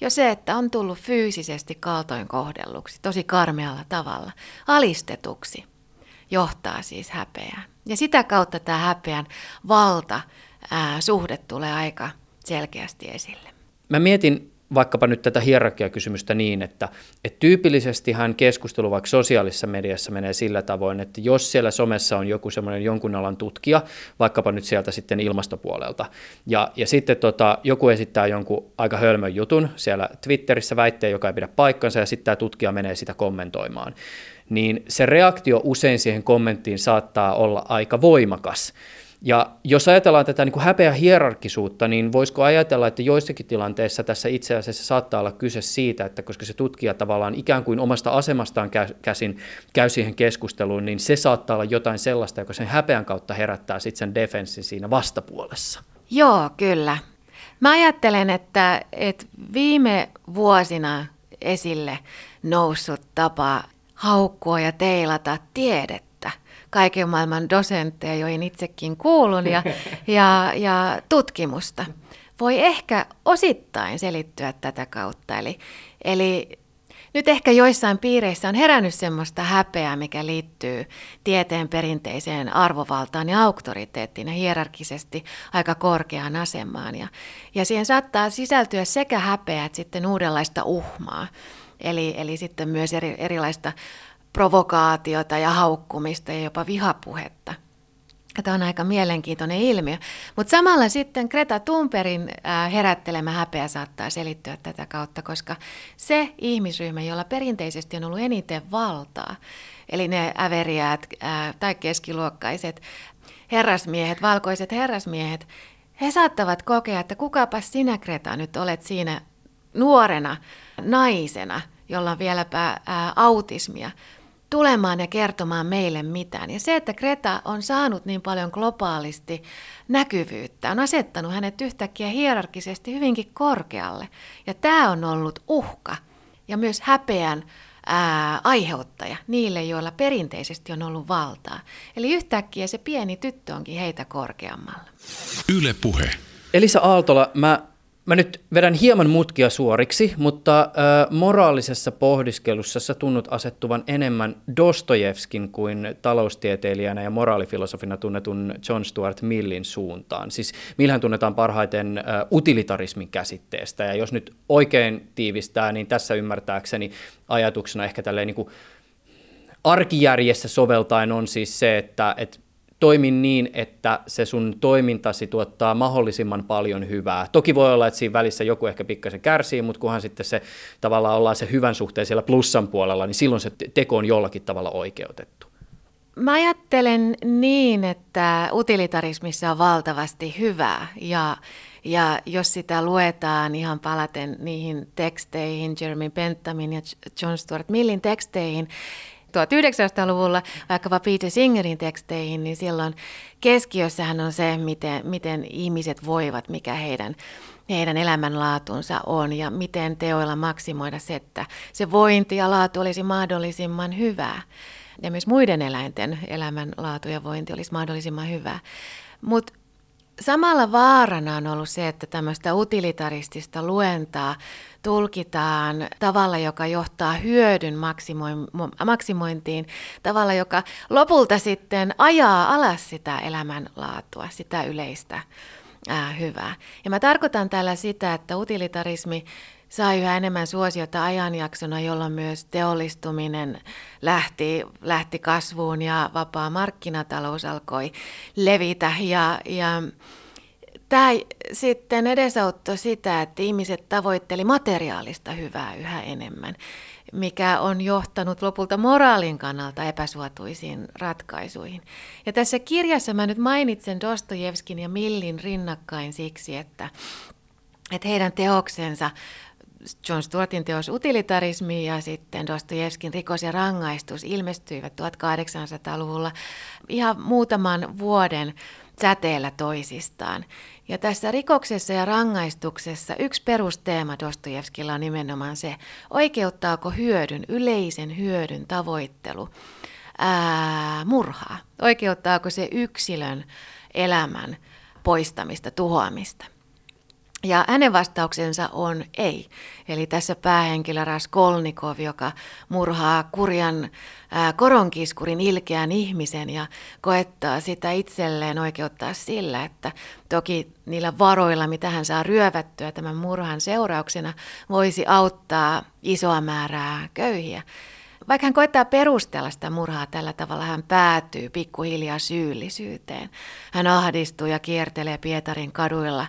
Jo se, että on tullut fyysisesti kaltoin kohdelluksi, tosi karmealla tavalla, alistetuksi, johtaa siis häpeään. Ja sitä kautta tämä häpeän valta, ää, suhde tulee aika selkeästi esille. Mä mietin vaikkapa nyt tätä hierarkiakysymystä niin, että, että tyypillisesti hän keskustelu vaikka sosiaalisessa mediassa menee sillä tavoin, että jos siellä somessa on joku semmoinen jonkun alan tutkija, vaikkapa nyt sieltä sitten ilmastopuolelta, ja, ja sitten tota, joku esittää jonkun aika hölmön jutun siellä Twitterissä väitteen, joka ei pidä paikkansa, ja sitten tämä tutkija menee sitä kommentoimaan, niin se reaktio usein siihen kommenttiin saattaa olla aika voimakas. Ja jos ajatellaan tätä niin kuin häpeä hierarkisuutta, niin voisiko ajatella, että joissakin tilanteissa tässä itse asiassa saattaa olla kyse siitä, että koska se tutkija tavallaan ikään kuin omasta asemastaan käsin käy siihen keskusteluun, niin se saattaa olla jotain sellaista, joka sen häpeän kautta herättää sitten sen defenssin siinä vastapuolessa. Joo, kyllä. Mä ajattelen, että, että viime vuosina esille noussut tapa haukkua ja teilata tiedettä kaiken maailman dosentteja, joihin itsekin kuulun, ja, ja, ja tutkimusta. Voi ehkä osittain selittyä tätä kautta. Eli, eli nyt ehkä joissain piireissä on herännyt semmoista häpeää, mikä liittyy tieteen perinteiseen arvovaltaan ja auktoriteettiin ja hierarkisesti aika korkeaan asemaan. Ja, ja siihen saattaa sisältyä sekä häpeää että sitten uudenlaista uhmaa. Eli, eli sitten myös eri, erilaista provokaatiota ja haukkumista ja jopa vihapuhetta. Tämä on aika mielenkiintoinen ilmiö. Mutta samalla sitten Greta Thunbergin herättelemä häpeä saattaa selittyä tätä kautta, koska se ihmisryhmä, jolla perinteisesti on ollut eniten valtaa, eli ne äveriäät tai keskiluokkaiset herrasmiehet, valkoiset herrasmiehet, he saattavat kokea, että kukapa sinä Greta nyt olet siinä nuorena naisena, jolla on vieläpä autismia, tulemaan ja kertomaan meille mitään. Ja se, että Greta on saanut niin paljon globaalisti näkyvyyttä, on asettanut hänet yhtäkkiä hierarkisesti hyvinkin korkealle. Ja tämä on ollut uhka ja myös häpeän ää, aiheuttaja niille, joilla perinteisesti on ollut valtaa. Eli yhtäkkiä se pieni tyttö onkin heitä korkeammalla. Yle puhe. Elisa Aaltola, mä Mä nyt vedän hieman mutkia suoriksi, mutta äh, moraalisessa pohdiskelussa sä tunnut asettuvan enemmän Dostojevskin kuin taloustieteilijänä ja moraalifilosofina tunnetun John Stuart Millin suuntaan. Siis Millhän tunnetaan parhaiten äh, utilitarismin käsitteestä, ja jos nyt oikein tiivistää, niin tässä ymmärtääkseni ajatuksena ehkä tälleen niin kuin arkijärjessä soveltaen on siis se, että, että toimi niin, että se sun toimintasi tuottaa mahdollisimman paljon hyvää. Toki voi olla, että siinä välissä joku ehkä pikkasen kärsii, mutta kunhan sitten se tavallaan ollaan se hyvän suhteen siellä plussan puolella, niin silloin se teko on jollakin tavalla oikeutettu. Mä ajattelen niin, että utilitarismissa on valtavasti hyvää ja, ja jos sitä luetaan ihan palaten niihin teksteihin, Jeremy Bentamin ja John Stuart Millin teksteihin, 1900-luvulla vaikkapa Peter Singerin teksteihin, niin silloin keskiössähän on se, miten, miten ihmiset voivat, mikä heidän, heidän elämänlaatunsa on ja miten teoilla maksimoida se, että se vointi ja laatu olisi mahdollisimman hyvää. Ja myös muiden eläinten elämänlaatu ja vointi olisi mahdollisimman hyvää. Mutta Samalla vaarana on ollut se, että tämmöistä utilitaristista luentaa tulkitaan tavalla, joka johtaa hyödyn maksimointiin, tavalla, joka lopulta sitten ajaa alas sitä elämänlaatua, sitä yleistä ää, hyvää. Ja mä tarkoitan tällä sitä, että utilitarismi sai yhä enemmän suosiota ajanjaksona, jolloin myös teollistuminen lähti, lähti kasvuun ja vapaa markkinatalous alkoi levitä. Ja, ja tämä sitten edesauttoi sitä, että ihmiset tavoitteli materiaalista hyvää yhä enemmän, mikä on johtanut lopulta moraalin kannalta epäsuotuisiin ratkaisuihin. Ja tässä kirjassa mä nyt mainitsen Dostojevskin ja Millin rinnakkain siksi, että, että heidän teoksensa John Stuartin teos Utilitarismi ja sitten Dostojevskin Rikos ja rangaistus ilmestyivät 1800-luvulla ihan muutaman vuoden säteellä toisistaan. Ja tässä rikoksessa ja rangaistuksessa yksi perusteema Dostojevskilla on nimenomaan se, oikeuttaako hyödyn, yleisen hyödyn tavoittelu ää, murhaa? Oikeuttaako se yksilön elämän poistamista, tuhoamista? Ja hänen vastauksensa on ei. Eli tässä päähenkilö Raskolnikov, joka murhaa kurjan ää, koronkiskurin ilkeän ihmisen ja koettaa sitä itselleen oikeuttaa sillä, että toki niillä varoilla, mitä hän saa ryövättyä tämän murhan seurauksena, voisi auttaa isoa määrää köyhiä. Vaikka hän koettaa perustella sitä murhaa tällä tavalla, hän päätyy pikkuhiljaa syyllisyyteen. Hän ahdistuu ja kiertelee Pietarin kaduilla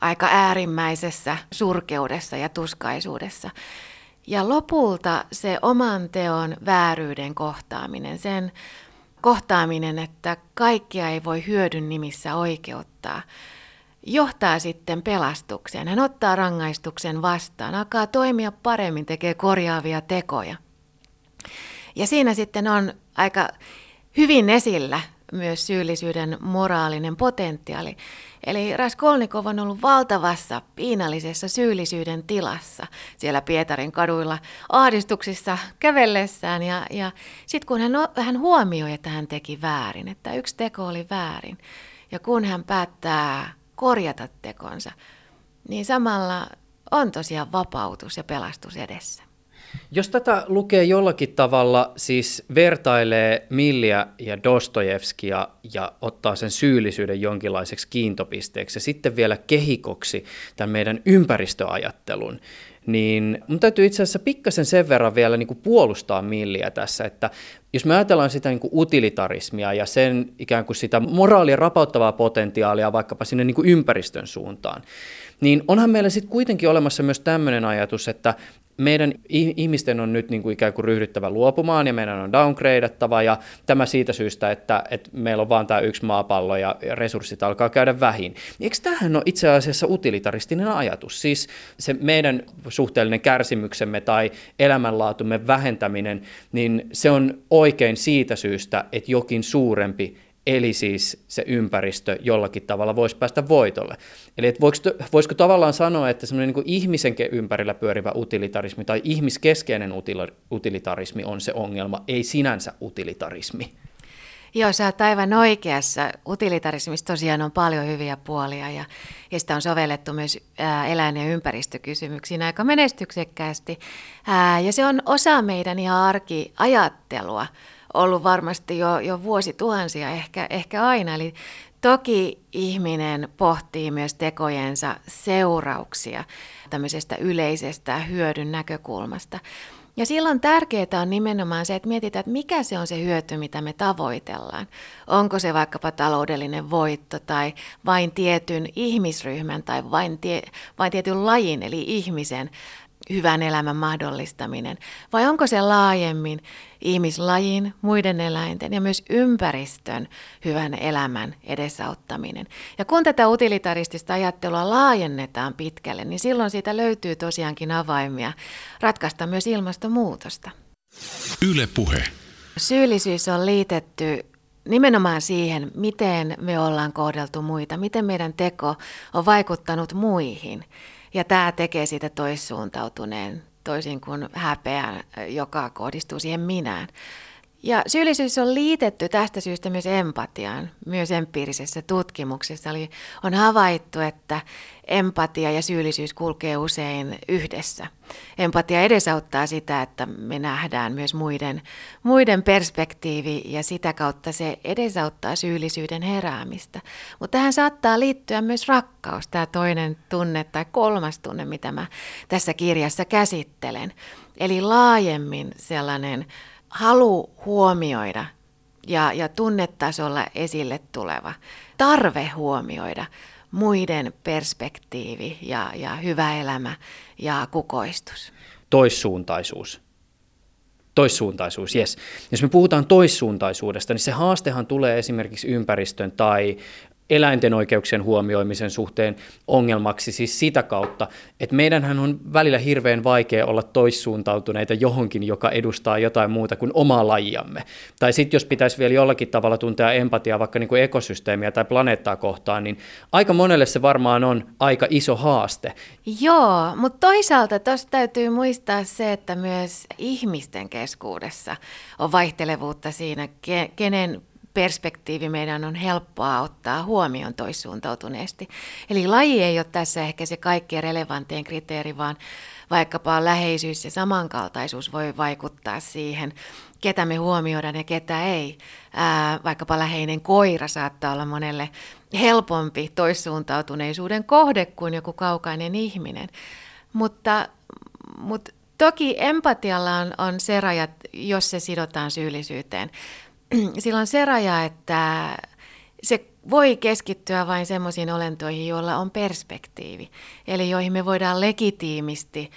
aika äärimmäisessä surkeudessa ja tuskaisuudessa. Ja lopulta se oman teon vääryyden kohtaaminen, sen kohtaaminen, että kaikkia ei voi hyödyn nimissä oikeuttaa, johtaa sitten pelastukseen. Hän ottaa rangaistuksen vastaan, alkaa toimia paremmin, tekee korjaavia tekoja. Ja siinä sitten on aika hyvin esillä myös syyllisyyden moraalinen potentiaali. Eli Raskolnikov on ollut valtavassa piinallisessa syyllisyyden tilassa siellä Pietarin kaduilla ahdistuksissa kävellessään. Ja, ja sitten kun hän, hän huomioi, että hän teki väärin, että yksi teko oli väärin, ja kun hän päättää korjata tekonsa, niin samalla on tosiaan vapautus ja pelastus edessä. Jos tätä lukee jollakin tavalla, siis vertailee Milliä ja Dostojevskia ja ottaa sen syyllisyyden jonkinlaiseksi kiintopisteeksi ja sitten vielä kehikoksi tämän meidän ympäristöajattelun, niin mun täytyy itse asiassa pikkasen sen verran vielä niin kuin puolustaa Milliä tässä, että jos me ajatellaan sitä niin kuin utilitarismia ja sen ikään kuin sitä moraalia rapauttavaa potentiaalia vaikkapa sinne niin kuin ympäristön suuntaan, niin onhan meillä sitten kuitenkin olemassa myös tämmöinen ajatus, että meidän ihmisten on nyt niin kuin ikään kuin ryhdyttävä luopumaan ja meidän on downgradeattava ja tämä siitä syystä, että, että meillä on vain tämä yksi maapallo ja resurssit alkaa käydä vähin. Eikö tähän ole itse asiassa utilitaristinen ajatus? Siis se meidän suhteellinen kärsimyksemme tai elämänlaatumme vähentäminen, niin se on oikein siitä syystä, että jokin suurempi eli siis se ympäristö jollakin tavalla voisi päästä voitolle. Eli että voisiko, voisiko tavallaan sanoa, että semmoinen niin ihmisen ympärillä pyörivä utilitarismi tai ihmiskeskeinen utilitarismi on se ongelma, ei sinänsä utilitarismi? Joo, sä oot aivan oikeassa. Utilitarismissa tosiaan on paljon hyviä puolia ja, ja sitä on sovellettu myös eläin- ja ympäristökysymyksiin aika menestyksekkäästi. Ää, ja se on osa meidän ihan arkiajattelua ollut varmasti jo, jo vuosituhansia, ehkä, ehkä aina. Eli toki ihminen pohtii myös tekojensa seurauksia tämmöisestä yleisestä hyödyn näkökulmasta. Ja silloin tärkeää on nimenomaan se, että mietitään, että mikä se on se hyöty, mitä me tavoitellaan. Onko se vaikkapa taloudellinen voitto tai vain tietyn ihmisryhmän tai vain, tie, vain tietyn lajin eli ihmisen hyvän elämän mahdollistaminen, vai onko se laajemmin ihmislajin, muiden eläinten ja myös ympäristön hyvän elämän edesauttaminen. Ja kun tätä utilitaristista ajattelua laajennetaan pitkälle, niin silloin siitä löytyy tosiaankin avaimia ratkaista myös ilmastonmuutosta. Yle puhe. Syyllisyys on liitetty nimenomaan siihen, miten me ollaan kohdeltu muita, miten meidän teko on vaikuttanut muihin. Ja tämä tekee siitä toissuuntautuneen, toisin kuin häpeä, joka kohdistuu siihen minään. Ja syyllisyys on liitetty tästä syystä myös empatiaan. Myös empiirisessä tutkimuksessa oli, on havaittu, että empatia ja syyllisyys kulkee usein yhdessä. Empatia edesauttaa sitä, että me nähdään myös muiden, muiden perspektiivi ja sitä kautta se edesauttaa syyllisyyden heräämistä. Mutta tähän saattaa liittyä myös rakkaus, tämä toinen tunne tai kolmas tunne, mitä mä tässä kirjassa käsittelen. Eli laajemmin sellainen halu huomioida ja, ja tunnetasolla esille tuleva tarve huomioida muiden perspektiivi ja, ja hyvä elämä ja kukoistus. Toissuuntaisuus. Toissuuntaisuus, yes. Jos me puhutaan toissuuntaisuudesta, niin se haastehan tulee esimerkiksi ympäristön tai eläinten oikeuksien huomioimisen suhteen ongelmaksi siis sitä kautta, että meidänhän on välillä hirveän vaikea olla toissuuntautuneita johonkin, joka edustaa jotain muuta kuin omaa lajiamme. Tai sitten jos pitäisi vielä jollakin tavalla tuntea empatiaa vaikka niin kuin ekosysteemiä tai planeettaa kohtaan, niin aika monelle se varmaan on aika iso haaste. Joo, mutta toisaalta tuossa täytyy muistaa se, että myös ihmisten keskuudessa on vaihtelevuutta siinä, kenen perspektiivi meidän on helppoa ottaa huomioon toissuuntautuneesti. Eli laji ei ole tässä ehkä se kaikkein relevantein kriteeri, vaan vaikkapa läheisyys ja samankaltaisuus voi vaikuttaa siihen, ketä me huomioidaan ja ketä ei. Ää, vaikkapa läheinen koira saattaa olla monelle helpompi toissuuntautuneisuuden kohde kuin joku kaukainen ihminen. Mutta, mutta toki empatialla on, on se rajat, jos se sidotaan syyllisyyteen. sillä on se raja, että se voi keskittyä vain semmoisiin olentoihin, joilla on perspektiivi, eli joihin me voidaan legitiimisti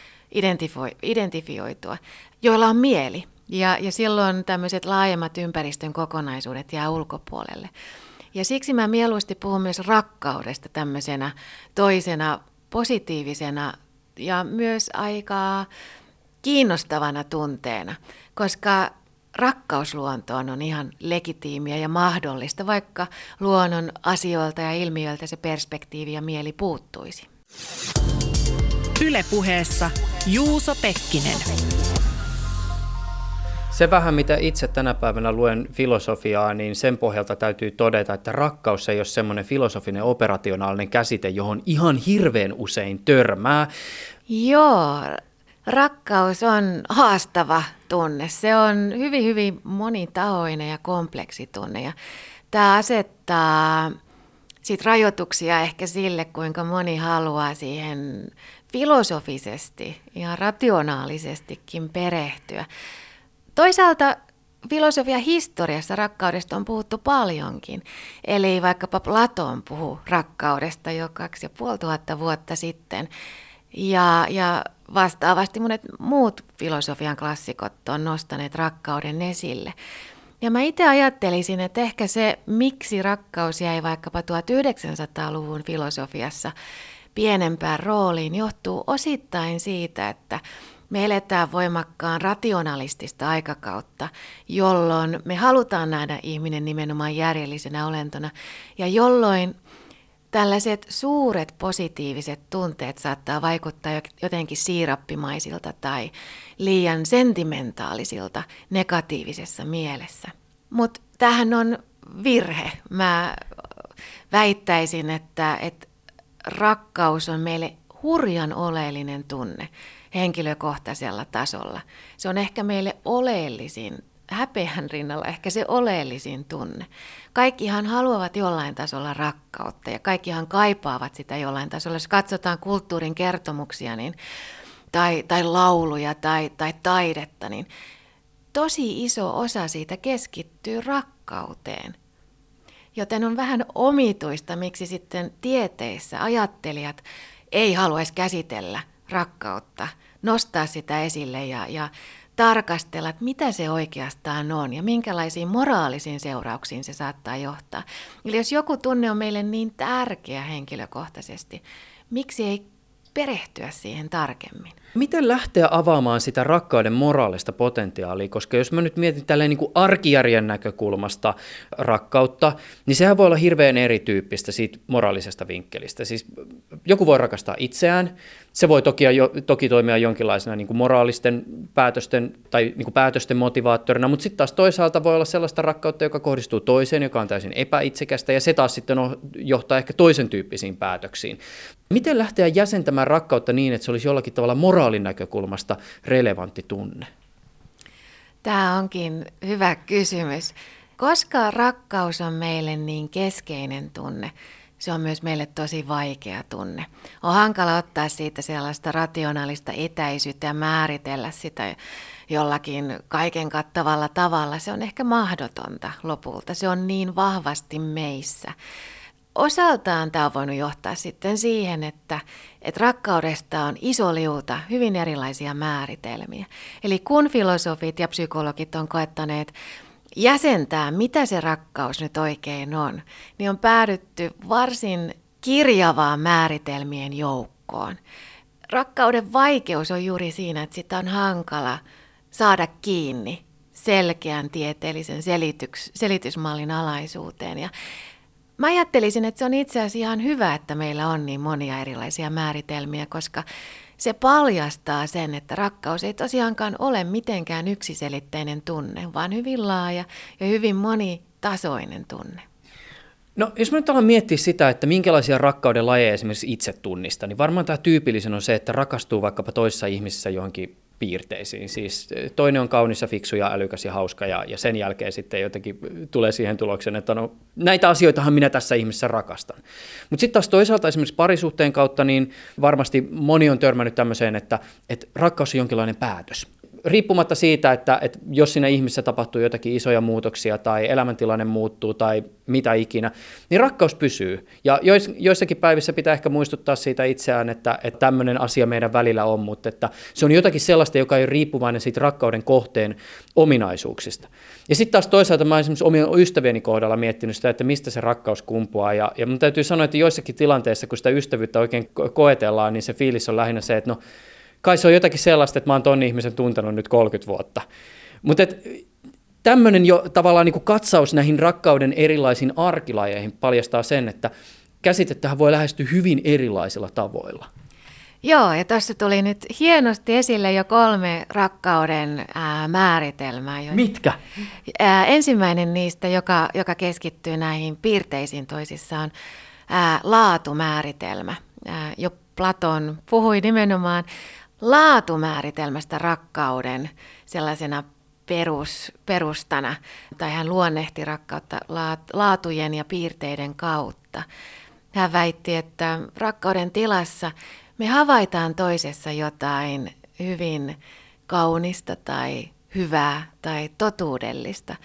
identifioitua, joilla on mieli. Ja, ja silloin tämmöiset laajemmat ympäristön kokonaisuudet jää ulkopuolelle. Ja siksi mä mieluusti puhun myös rakkaudesta tämmöisenä toisena positiivisena ja myös aika kiinnostavana tunteena, koska rakkaus luontoon on ihan legitiimiä ja mahdollista, vaikka luonnon asioilta ja ilmiöiltä se perspektiivi ja mieli puuttuisi. Ylepuheessa Juuso Pekkinen. Se vähän, mitä itse tänä päivänä luen filosofiaa, niin sen pohjalta täytyy todeta, että rakkaus ei ole semmoinen filosofinen operationaalinen käsite, johon ihan hirveän usein törmää. Joo, Rakkaus on haastava tunne. Se on hyvin, hyvin monitahoinen ja kompleksi tunne. Ja tämä asettaa sit rajoituksia ehkä sille, kuinka moni haluaa siihen filosofisesti ja rationaalisestikin perehtyä. Toisaalta filosofia historiassa rakkaudesta on puhuttu paljonkin. Eli vaikkapa Platon puhuu rakkaudesta jo kaksi ja puoli tuhatta vuotta sitten. Ja, ja vastaavasti monet muut filosofian klassikot on nostaneet rakkauden esille. Ja mä itse ajattelisin, että ehkä se, miksi rakkaus jäi vaikkapa 1900-luvun filosofiassa pienempään rooliin, johtuu osittain siitä, että me eletään voimakkaan rationalistista aikakautta, jolloin me halutaan nähdä ihminen nimenomaan järjellisenä olentona ja jolloin tällaiset suuret positiiviset tunteet saattaa vaikuttaa jotenkin siirappimaisilta tai liian sentimentaalisilta negatiivisessa mielessä. Mutta tähän on virhe. Mä väittäisin, että, että rakkaus on meille hurjan oleellinen tunne henkilökohtaisella tasolla. Se on ehkä meille oleellisin häpeän rinnalla ehkä se oleellisin tunne. Kaikkihan haluavat jollain tasolla rakkautta ja kaikkihan kaipaavat sitä jollain tasolla. Jos katsotaan kulttuurin kertomuksia niin, tai, tai lauluja tai, tai taidetta, niin tosi iso osa siitä keskittyy rakkauteen. Joten on vähän omituista, miksi sitten tieteissä ajattelijat ei haluaisi käsitellä rakkautta, nostaa sitä esille ja, ja tarkastella, että mitä se oikeastaan on ja minkälaisiin moraalisiin seurauksiin se saattaa johtaa. Eli jos joku tunne on meille niin tärkeä henkilökohtaisesti, miksi ei perehtyä siihen tarkemmin? Miten lähteä avaamaan sitä rakkauden moraalista potentiaalia, koska jos mä nyt mietin tälleen niin kuin arkijärjen näkökulmasta rakkautta, niin sehän voi olla hirveän erityyppistä siitä moraalisesta vinkkelistä. Siis joku voi rakastaa itseään, se voi toki, jo, toki toimia jonkinlaisena niin kuin moraalisten päätösten tai niin kuin päätösten motivaattorina, mutta sitten taas toisaalta voi olla sellaista rakkautta, joka kohdistuu toiseen, joka on täysin epäitsekästä, ja se taas sitten johtaa ehkä toisen tyyppisiin päätöksiin. Miten lähteä jäsentämään rakkautta niin, että se olisi jollakin tavalla moraalin näkökulmasta relevantti tunne? Tämä onkin hyvä kysymys. Koska rakkaus on meille niin keskeinen tunne, se on myös meille tosi vaikea tunne. On hankala ottaa siitä sellaista rationaalista etäisyyttä ja määritellä sitä jollakin kaiken kattavalla tavalla. Se on ehkä mahdotonta lopulta. Se on niin vahvasti meissä. Osaltaan tämä on voinut johtaa sitten siihen, että, että rakkaudesta on iso liuta hyvin erilaisia määritelmiä. Eli kun filosofit ja psykologit on koettaneet jäsentää, mitä se rakkaus nyt oikein on, niin on päädytty varsin kirjavaan määritelmien joukkoon. Rakkauden vaikeus on juuri siinä, että sitä on hankala saada kiinni selkeän tieteellisen selityks, selitysmallin alaisuuteen. Ja Mä ajattelisin, että se on itse asiassa ihan hyvä, että meillä on niin monia erilaisia määritelmiä, koska se paljastaa sen, että rakkaus ei tosiaankaan ole mitenkään yksiselitteinen tunne, vaan hyvin laaja ja hyvin monitasoinen tunne. No jos me nyt ollaan miettiä sitä, että minkälaisia rakkauden lajeja esimerkiksi itse tunnistaa, niin varmaan tämä tyypillisen on se, että rakastuu vaikkapa toisessa ihmisessä johonkin piirteisiin. Siis eh, toinen on kaunis ja fiksu ja älykäs ja hauska ja, ja sen jälkeen sitten jotenkin tulee siihen tulokseen, että no, näitä asioitahan minä tässä ihmisessä rakastan. Mutta sitten taas toisaalta esimerkiksi parisuhteen kautta niin varmasti moni on törmännyt tämmöiseen, että, että rakkaus on jonkinlainen päätös riippumatta siitä, että, että jos siinä ihmisessä tapahtuu jotakin isoja muutoksia tai elämäntilanne muuttuu tai mitä ikinä, niin rakkaus pysyy. Ja jois, joissakin päivissä pitää ehkä muistuttaa siitä itseään, että, että tämmöinen asia meidän välillä on, mutta että se on jotakin sellaista, joka ei ole riippuvainen siitä rakkauden kohteen ominaisuuksista. Ja sitten taas toisaalta mä esimerkiksi omien ystävieni kohdalla miettinyt sitä, että mistä se rakkaus kumpuaa. Ja, ja mun täytyy sanoa, että joissakin tilanteissa, kun sitä ystävyyttä oikein koetellaan, niin se fiilis on lähinnä se, että no kai se on jotakin sellaista, että mä oon ton ihmisen tuntenut nyt 30 vuotta. Mutta tämmöinen jo tavallaan niin kuin katsaus näihin rakkauden erilaisiin arkilajeihin paljastaa sen, että käsitettähän voi lähestyä hyvin erilaisilla tavoilla. Joo, ja tässä tuli nyt hienosti esille jo kolme rakkauden ää, määritelmää. Jo. Mitkä? Ää, ensimmäinen niistä, joka, joka keskittyy näihin piirteisiin toisissaan, ää, laatumääritelmä. Ää, jo Platon puhui nimenomaan laatumääritelmästä rakkauden sellaisena perus, perustana, tai hän luonnehti rakkautta laatujen ja piirteiden kautta. Hän väitti, että rakkauden tilassa me havaitaan toisessa jotain hyvin kaunista tai hyvää tai totuudellista.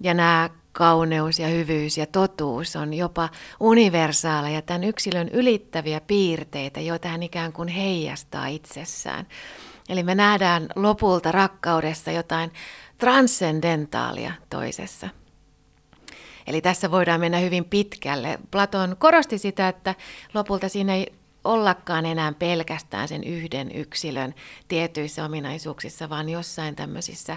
Ja nämä kauneus ja hyvyys ja totuus on jopa universaaleja, tämän yksilön ylittäviä piirteitä, joita hän ikään kuin heijastaa itsessään. Eli me nähdään lopulta rakkaudessa jotain transcendentaalia toisessa. Eli tässä voidaan mennä hyvin pitkälle. Platon korosti sitä, että lopulta siinä ei ollakaan enää pelkästään sen yhden yksilön tietyissä ominaisuuksissa, vaan jossain tämmöisissä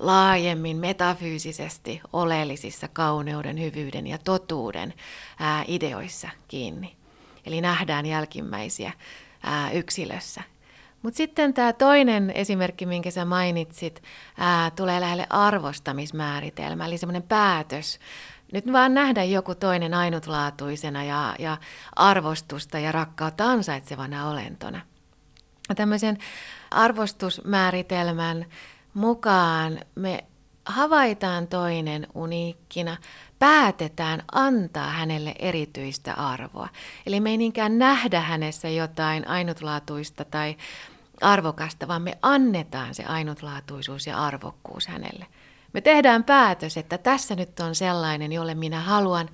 laajemmin metafyysisesti oleellisissa kauneuden, hyvyyden ja totuuden ää, ideoissa kiinni. Eli nähdään jälkimmäisiä ää, yksilössä. Mutta sitten tämä toinen esimerkki, minkä sä mainitsit, ää, tulee lähelle arvostamismääritelmä, eli semmoinen päätös. Nyt vaan nähdä joku toinen ainutlaatuisena ja, ja arvostusta ja rakkautta ansaitsevana olentona. Tämmöisen arvostusmääritelmän mukaan me havaitaan toinen uniikkina, päätetään antaa hänelle erityistä arvoa. Eli me ei niinkään nähdä hänessä jotain ainutlaatuista tai arvokasta, vaan me annetaan se ainutlaatuisuus ja arvokkuus hänelle. Me tehdään päätös, että tässä nyt on sellainen, jolle minä haluan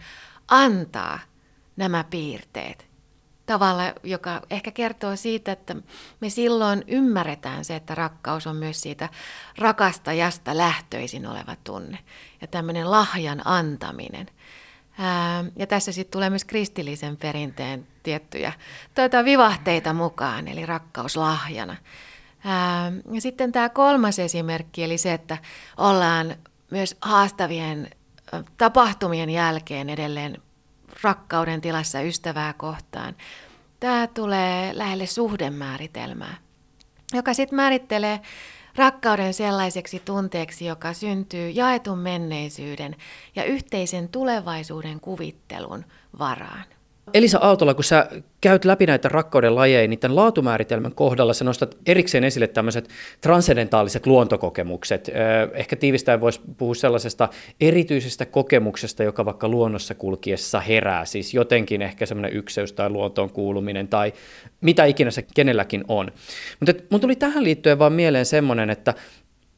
antaa nämä piirteet. Tavalla, joka ehkä kertoo siitä, että me silloin ymmärretään se, että rakkaus on myös siitä rakastajasta lähtöisin oleva tunne ja tämmöinen lahjan antaminen. Ja tässä sitten tulee myös kristillisen perinteen tiettyjä tuota, vivahteita mukaan, eli rakkaus lahjana. Ja sitten tämä kolmas esimerkki, eli se, että ollaan myös haastavien tapahtumien jälkeen edelleen rakkauden tilassa ystävää kohtaan. Tämä tulee lähelle suhdemääritelmää, joka sitten määrittelee rakkauden sellaiseksi tunteeksi, joka syntyy jaetun menneisyyden ja yhteisen tulevaisuuden kuvittelun varaan. Elisa Aaltola, kun sä käyt läpi näitä rakkauden lajeja, niin tämän laatumääritelmän kohdalla sä nostat erikseen esille tämmöiset transcendentaaliset luontokokemukset. Ehkä tiivistäen voisi puhua sellaisesta erityisestä kokemuksesta, joka vaikka luonnossa kulkiessa herää, siis jotenkin ehkä semmoinen ykseys tai luontoon kuuluminen tai mitä ikinä se kenelläkin on. Mutta mun tuli tähän liittyen vaan mieleen semmoinen, että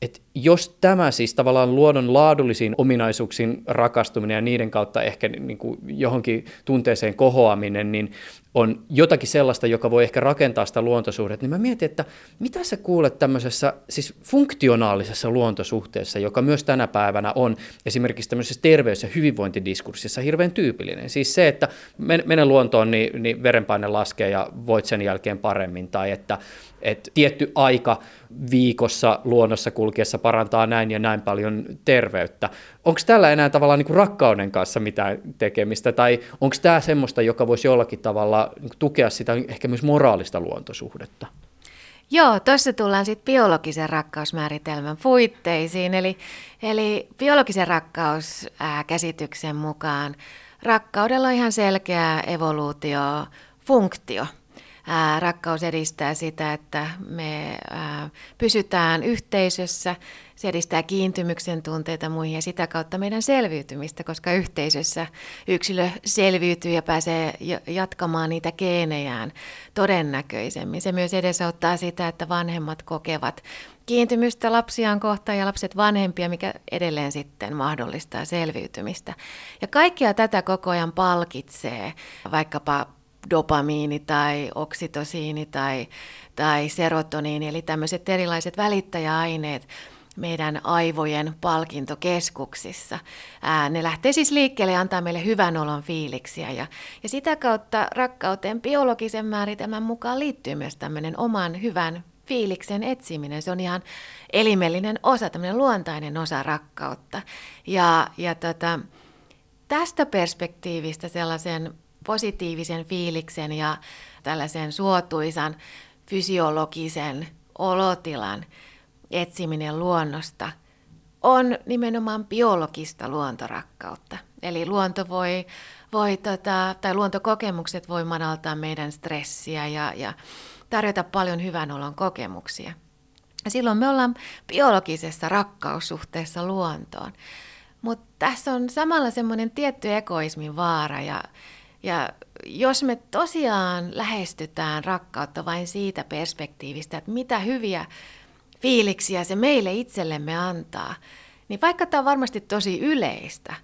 että jos tämä siis tavallaan luonnon laadullisiin ominaisuuksiin rakastuminen ja niiden kautta ehkä niin kuin johonkin tunteeseen kohoaminen, niin on jotakin sellaista, joka voi ehkä rakentaa sitä luontosuhdetta, niin mä mietin, että mitä sä kuulet tämmöisessä siis funktionaalisessa luontosuhteessa, joka myös tänä päivänä on esimerkiksi tämmöisessä terveys- ja hyvinvointidiskurssissa hirveän tyypillinen. Siis se, että mene luontoon, niin, niin verenpaine laskee ja voit sen jälkeen paremmin, tai että, että tietty aika viikossa luonnossa kulkiessa parantaa näin ja näin paljon terveyttä. Onko tällä enää tavallaan niin kuin rakkauden kanssa mitään tekemistä, tai onko tämä semmoista, joka voisi jollakin tavalla niin kuin tukea sitä ehkä myös moraalista luontosuhdetta? Joo, tuossa tullaan sitten biologisen rakkausmääritelmän puitteisiin. Eli, eli biologisen rakkauskäsityksen mukaan rakkaudella on ihan selkeä evoluutiofunktio – ää, rakkaus edistää sitä, että me ää, pysytään yhteisössä, se edistää kiintymyksen tunteita muihin ja sitä kautta meidän selviytymistä, koska yhteisössä yksilö selviytyy ja pääsee jatkamaan niitä geenejään todennäköisemmin. Se myös edesauttaa sitä, että vanhemmat kokevat kiintymystä lapsiaan kohtaan ja lapset vanhempia, mikä edelleen sitten mahdollistaa selviytymistä. Ja kaikkia tätä koko ajan palkitsee vaikkapa dopamiini tai oksitosiini tai, tai serotoniini, eli tämmöiset erilaiset välittäjäaineet meidän aivojen palkintokeskuksissa. Ää, ne lähtee siis liikkeelle ja antaa meille hyvän olon fiiliksiä. Ja, ja sitä kautta rakkauteen biologisen määritelmän mukaan liittyy myös tämmöinen oman hyvän fiiliksen etsiminen. Se on ihan elimellinen osa, tämmöinen luontainen osa rakkautta. Ja, ja tota, tästä perspektiivistä sellaisen positiivisen fiiliksen ja tällaisen suotuisan fysiologisen olotilan etsiminen luonnosta on nimenomaan biologista luontorakkautta. Eli luonto voi, voi tota, tai luontokokemukset voi madaltaa meidän stressiä ja, ja tarjota paljon hyvän olon kokemuksia. Ja silloin me ollaan biologisessa rakkaussuhteessa luontoon. Mutta tässä on samalla semmoinen tietty egoismin vaara ja, ja jos me tosiaan lähestytään rakkautta vain siitä perspektiivistä, että mitä hyviä fiiliksiä se meille itsellemme antaa, niin vaikka tämä on varmasti tosi yleistä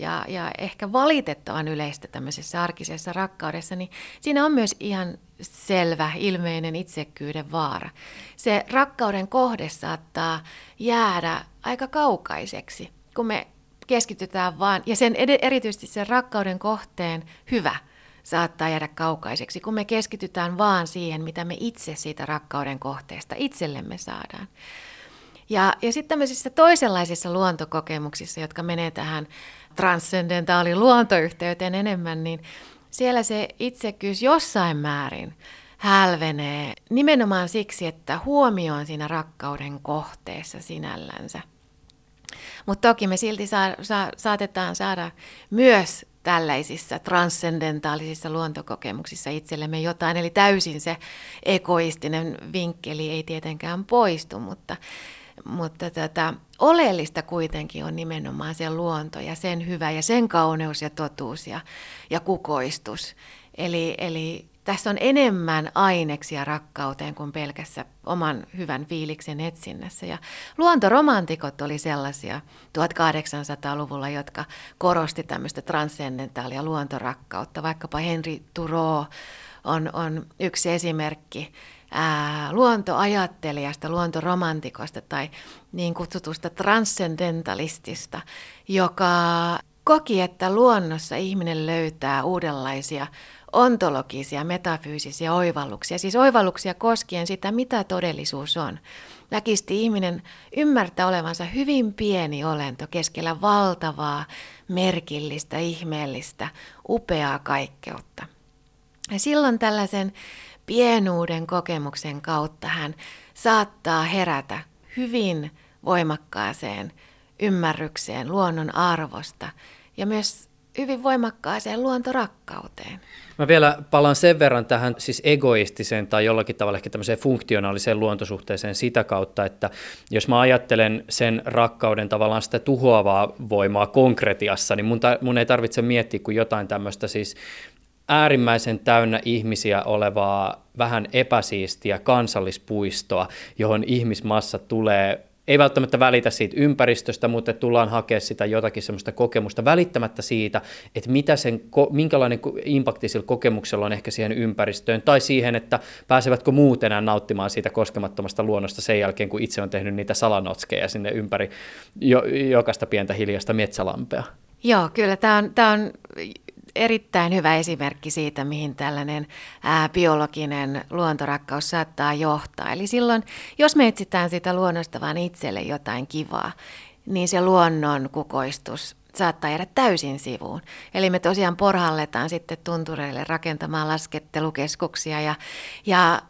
ja, ja ehkä valitettavan yleistä tämmöisessä arkisessa rakkaudessa, niin siinä on myös ihan selvä, ilmeinen itsekyyden vaara. Se rakkauden kohde saattaa jäädä aika kaukaiseksi, kun me keskitytään vaan, ja sen erityisesti sen rakkauden kohteen hyvä saattaa jäädä kaukaiseksi, kun me keskitytään vaan siihen, mitä me itse siitä rakkauden kohteesta itsellemme saadaan. Ja, ja sitten tämmöisissä toisenlaisissa luontokokemuksissa, jotka menee tähän transcendentaaliin luontoyhteyteen enemmän, niin siellä se itsekyys jossain määrin hälvenee nimenomaan siksi, että huomio on siinä rakkauden kohteessa sinällänsä. Mutta toki me silti saa, saa, saatetaan saada myös tällaisissa transcendentaalisissa luontokokemuksissa itsellemme jotain, eli täysin se egoistinen vinkkeli ei tietenkään poistu, mutta, mutta tätä, oleellista kuitenkin on nimenomaan se luonto ja sen hyvä ja sen kauneus ja totuus ja, ja kukoistus. Eli, eli tässä on enemmän aineksia rakkauteen kuin pelkässä oman hyvän fiiliksen etsinnässä. Ja luontoromantikot oli sellaisia 1800-luvulla, jotka korosti tämmöistä transcendentaalia luontorakkautta. Vaikkapa Henri Thoreau on, on yksi esimerkki ää, luontoajattelijasta, luontoromantikosta tai niin kutsutusta transcendentalistista, joka koki, että luonnossa ihminen löytää uudenlaisia ontologisia, metafyysisiä oivalluksia, siis oivalluksia koskien sitä, mitä todellisuus on. Väkisti ihminen ymmärtää olevansa hyvin pieni olento keskellä valtavaa, merkillistä, ihmeellistä, upeaa kaikkeutta. Ja silloin tällaisen pienuuden kokemuksen kautta hän saattaa herätä hyvin voimakkaaseen ymmärrykseen luonnon arvosta ja myös hyvin voimakkaaseen luontorakkauteen. Mä vielä palaan sen verran tähän siis egoistiseen tai jollakin tavalla ehkä tämmöiseen funktionaaliseen luontosuhteeseen sitä kautta, että jos mä ajattelen sen rakkauden tavallaan sitä tuhoavaa voimaa konkretiassa, niin mun, ta- mun ei tarvitse miettiä kuin jotain tämmöistä siis äärimmäisen täynnä ihmisiä olevaa vähän epäsiistiä kansallispuistoa, johon ihmismassa tulee ei välttämättä välitä siitä ympäristöstä, mutta tullaan hakemaan sitä jotakin semmoista kokemusta välittämättä siitä, että mitä sen, minkälainen impakti sillä kokemuksella on ehkä siihen ympäristöön, tai siihen, että pääsevätkö muut enää nauttimaan siitä koskemattomasta luonnosta sen jälkeen, kun itse on tehnyt niitä salanotskeja sinne ympäri jo, jokaista pientä hiljasta metsälampea. Joo, kyllä tämä on, tämä on erittäin hyvä esimerkki siitä, mihin tällainen biologinen luontorakkaus saattaa johtaa. Eli silloin, jos me etsitään sitä luonnosta vain itselle jotain kivaa, niin se luonnon kukoistus saattaa jäädä täysin sivuun. Eli me tosiaan porhalletaan sitten tuntureille rakentamaan laskettelukeskuksia ja, ja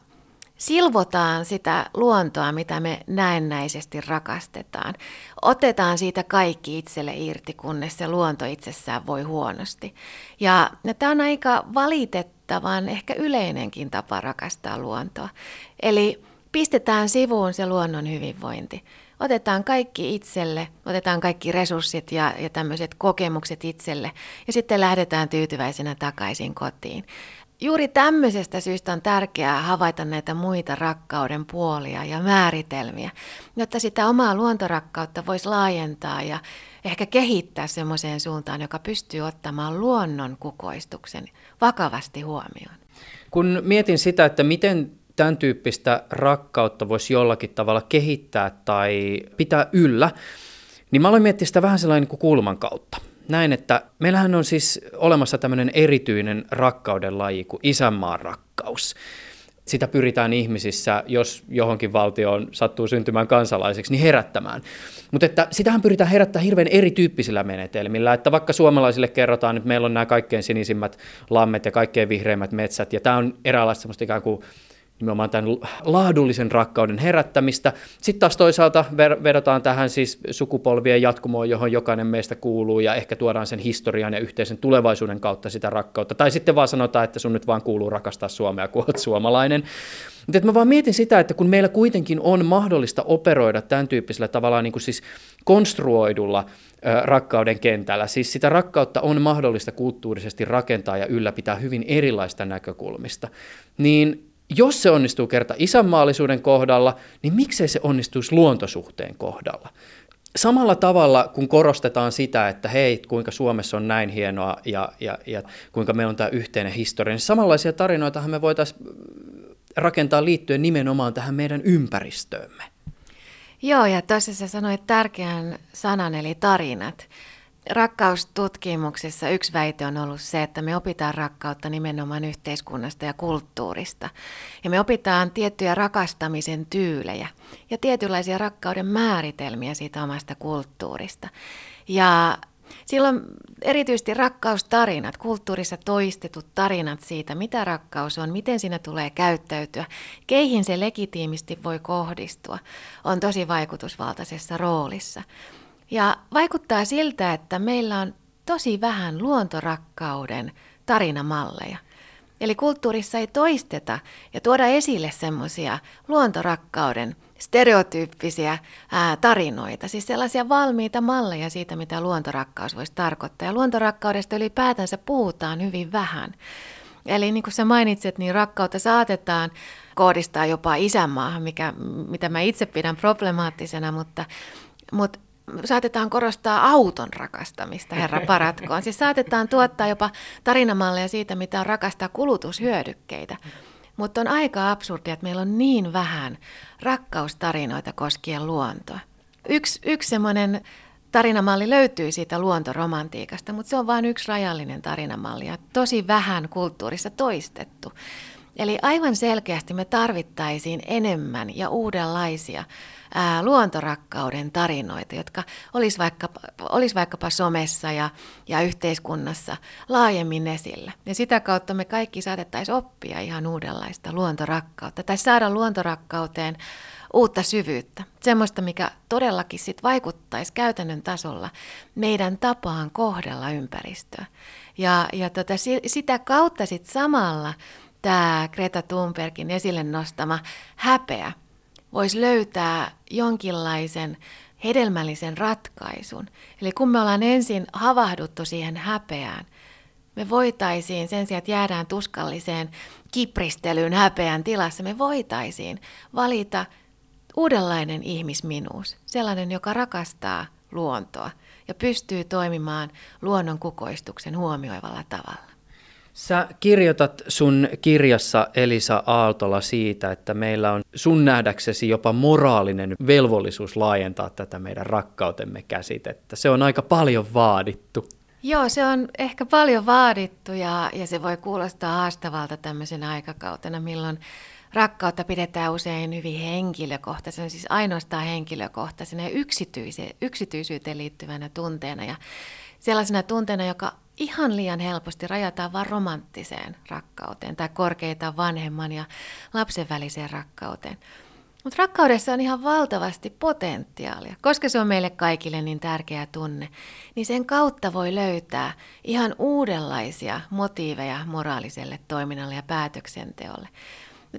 silvotaan sitä luontoa, mitä me näennäisesti rakastetaan. Otetaan siitä kaikki itselle irti, kunnes se luonto itsessään voi huonosti. Ja, ja tämä on aika valitettavan, ehkä yleinenkin tapa rakastaa luontoa. Eli pistetään sivuun se luonnon hyvinvointi. Otetaan kaikki itselle, otetaan kaikki resurssit ja, ja tämmöiset kokemukset itselle ja sitten lähdetään tyytyväisenä takaisin kotiin juuri tämmöisestä syystä on tärkeää havaita näitä muita rakkauden puolia ja määritelmiä, jotta sitä omaa luontorakkautta voisi laajentaa ja ehkä kehittää semmoiseen suuntaan, joka pystyy ottamaan luonnon kukoistuksen vakavasti huomioon. Kun mietin sitä, että miten tämän tyyppistä rakkautta voisi jollakin tavalla kehittää tai pitää yllä, niin mä aloin miettiä sitä vähän sellainen niin kuin kulman kautta näin, että meillähän on siis olemassa tämmöinen erityinen rakkauden laji kuin isänmaan rakkaus. Sitä pyritään ihmisissä, jos johonkin valtioon sattuu syntymään kansalaiseksi, niin herättämään. Mutta että sitähän pyritään herättämään hirveän erityyppisillä menetelmillä, että vaikka suomalaisille kerrotaan, että meillä on nämä kaikkein sinisimmät lammet ja kaikkein vihreimmät metsät, ja tämä on eräänlaista semmoista ikään kuin nimenomaan tämän laadullisen rakkauden herättämistä. Sitten taas toisaalta vedotaan tähän siis sukupolvien jatkumoon, johon jokainen meistä kuuluu, ja ehkä tuodaan sen historian ja yhteisen tulevaisuuden kautta sitä rakkautta. Tai sitten vaan sanotaan, että sun nyt vaan kuuluu rakastaa Suomea, kun olet suomalainen. Mutta mä vaan mietin sitä, että kun meillä kuitenkin on mahdollista operoida tämän tyyppisellä tavalla niin kuin siis konstruoidulla rakkauden kentällä. Siis sitä rakkautta on mahdollista kulttuurisesti rakentaa ja ylläpitää hyvin erilaista näkökulmista. Niin jos se onnistuu kerta isänmaallisuuden kohdalla, niin miksei se onnistuisi luontosuhteen kohdalla? Samalla tavalla, kun korostetaan sitä, että hei, kuinka Suomessa on näin hienoa ja, ja, ja kuinka meillä on tämä yhteinen historia, niin samanlaisia tarinoitahan me voitaisiin rakentaa liittyen nimenomaan tähän meidän ympäristöömme. Joo, ja tuossa sä sanoit tärkeän sanan, eli tarinat rakkaustutkimuksessa yksi väite on ollut se, että me opitaan rakkautta nimenomaan yhteiskunnasta ja kulttuurista. Ja me opitaan tiettyjä rakastamisen tyylejä ja tietynlaisia rakkauden määritelmiä siitä omasta kulttuurista. Ja silloin erityisesti rakkaustarinat, kulttuurissa toistetut tarinat siitä, mitä rakkaus on, miten siinä tulee käyttäytyä, keihin se legitiimisti voi kohdistua, on tosi vaikutusvaltaisessa roolissa. Ja vaikuttaa siltä, että meillä on tosi vähän luontorakkauden tarinamalleja. Eli kulttuurissa ei toisteta ja tuoda esille semmoisia luontorakkauden stereotyyppisiä ää, tarinoita, siis sellaisia valmiita malleja siitä, mitä luontorakkaus voisi tarkoittaa. Ja luontorakkaudesta ylipäätänsä puhutaan hyvin vähän. Eli niin kuin sä mainitset, niin rakkautta saatetaan koodistaa jopa isänmaahan, mikä, mitä mä itse pidän problemaattisena, mutta, mutta saatetaan korostaa auton rakastamista, herra paratkoon. Siis saatetaan tuottaa jopa tarinamalleja siitä, mitä on rakastaa kulutushyödykkeitä. Mutta on aika absurdia, että meillä on niin vähän rakkaustarinoita koskien luontoa. Yksi, yksi semmoinen tarinamalli löytyy siitä luontoromantiikasta, mutta se on vain yksi rajallinen tarinamalli ja tosi vähän kulttuurissa toistettu. Eli aivan selkeästi me tarvittaisiin enemmän ja uudenlaisia ää, luontorakkauden tarinoita, jotka olisi vaikkapa, olisi vaikkapa somessa ja, ja yhteiskunnassa laajemmin esillä. Ja sitä kautta me kaikki saatettaisiin oppia ihan uudenlaista luontorakkautta tai saada luontorakkauteen uutta syvyyttä. Semmoista, mikä todellakin sit vaikuttaisi käytännön tasolla meidän tapaan kohdella ympäristöä. Ja, ja tota, sitä kautta sitten samalla tämä Greta Thunbergin esille nostama häpeä voisi löytää jonkinlaisen hedelmällisen ratkaisun. Eli kun me ollaan ensin havahduttu siihen häpeään, me voitaisiin sen sijaan, että jäädään tuskalliseen kipristelyyn häpeän tilassa, me voitaisiin valita uudenlainen ihmisminuus, sellainen, joka rakastaa luontoa ja pystyy toimimaan luonnon kukoistuksen huomioivalla tavalla. Sä kirjoitat sun kirjassa Elisa Aaltola siitä, että meillä on sun nähdäksesi jopa moraalinen velvollisuus laajentaa tätä meidän rakkautemme käsitettä. Se on aika paljon vaadittu. Joo, se on ehkä paljon vaadittu ja, ja se voi kuulostaa haastavalta tämmöisenä aikakautena, milloin rakkautta pidetään usein hyvin henkilökohtaisena, siis ainoastaan henkilökohtaisena ja yksityisyyteen liittyvänä tunteena. Ja sellaisena tunteena, joka ihan liian helposti rajataan vain romanttiseen rakkauteen tai korkeita vanhemman ja lapsen väliseen rakkauteen. Mutta rakkaudessa on ihan valtavasti potentiaalia, koska se on meille kaikille niin tärkeä tunne, niin sen kautta voi löytää ihan uudenlaisia motiiveja moraaliselle toiminnalle ja päätöksenteolle.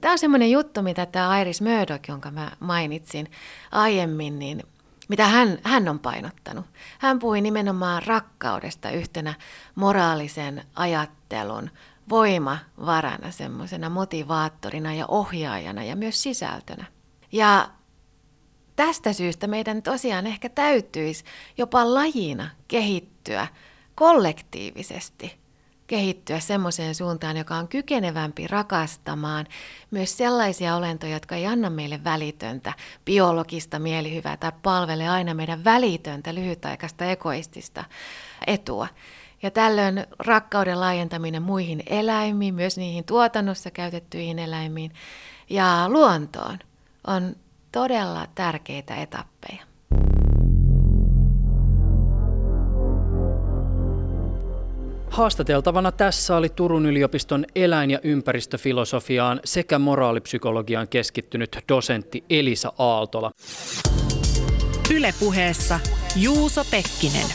Tämä on semmoinen juttu, mitä tämä Iris Murdoch, jonka mä mainitsin aiemmin, niin mitä hän, hän on painottanut. Hän puhui nimenomaan rakkaudesta yhtenä moraalisen ajattelun voimavarana, semmoisena motivaattorina ja ohjaajana ja myös sisältönä. Ja tästä syystä meidän tosiaan ehkä täytyisi jopa lajina kehittyä kollektiivisesti kehittyä semmoiseen suuntaan, joka on kykenevämpi rakastamaan myös sellaisia olentoja, jotka ei anna meille välitöntä biologista mielihyvää tai palvele aina meidän välitöntä lyhytaikaista egoistista etua. Ja tällöin rakkauden laajentaminen muihin eläimiin, myös niihin tuotannossa käytettyihin eläimiin ja luontoon on todella tärkeitä etappeja. Haastateltavana tässä oli Turun yliopiston eläin- ja ympäristöfilosofiaan sekä moraalipsykologiaan keskittynyt dosentti Elisa Aaltola. Ylepuheessa Juuso Pekkinen.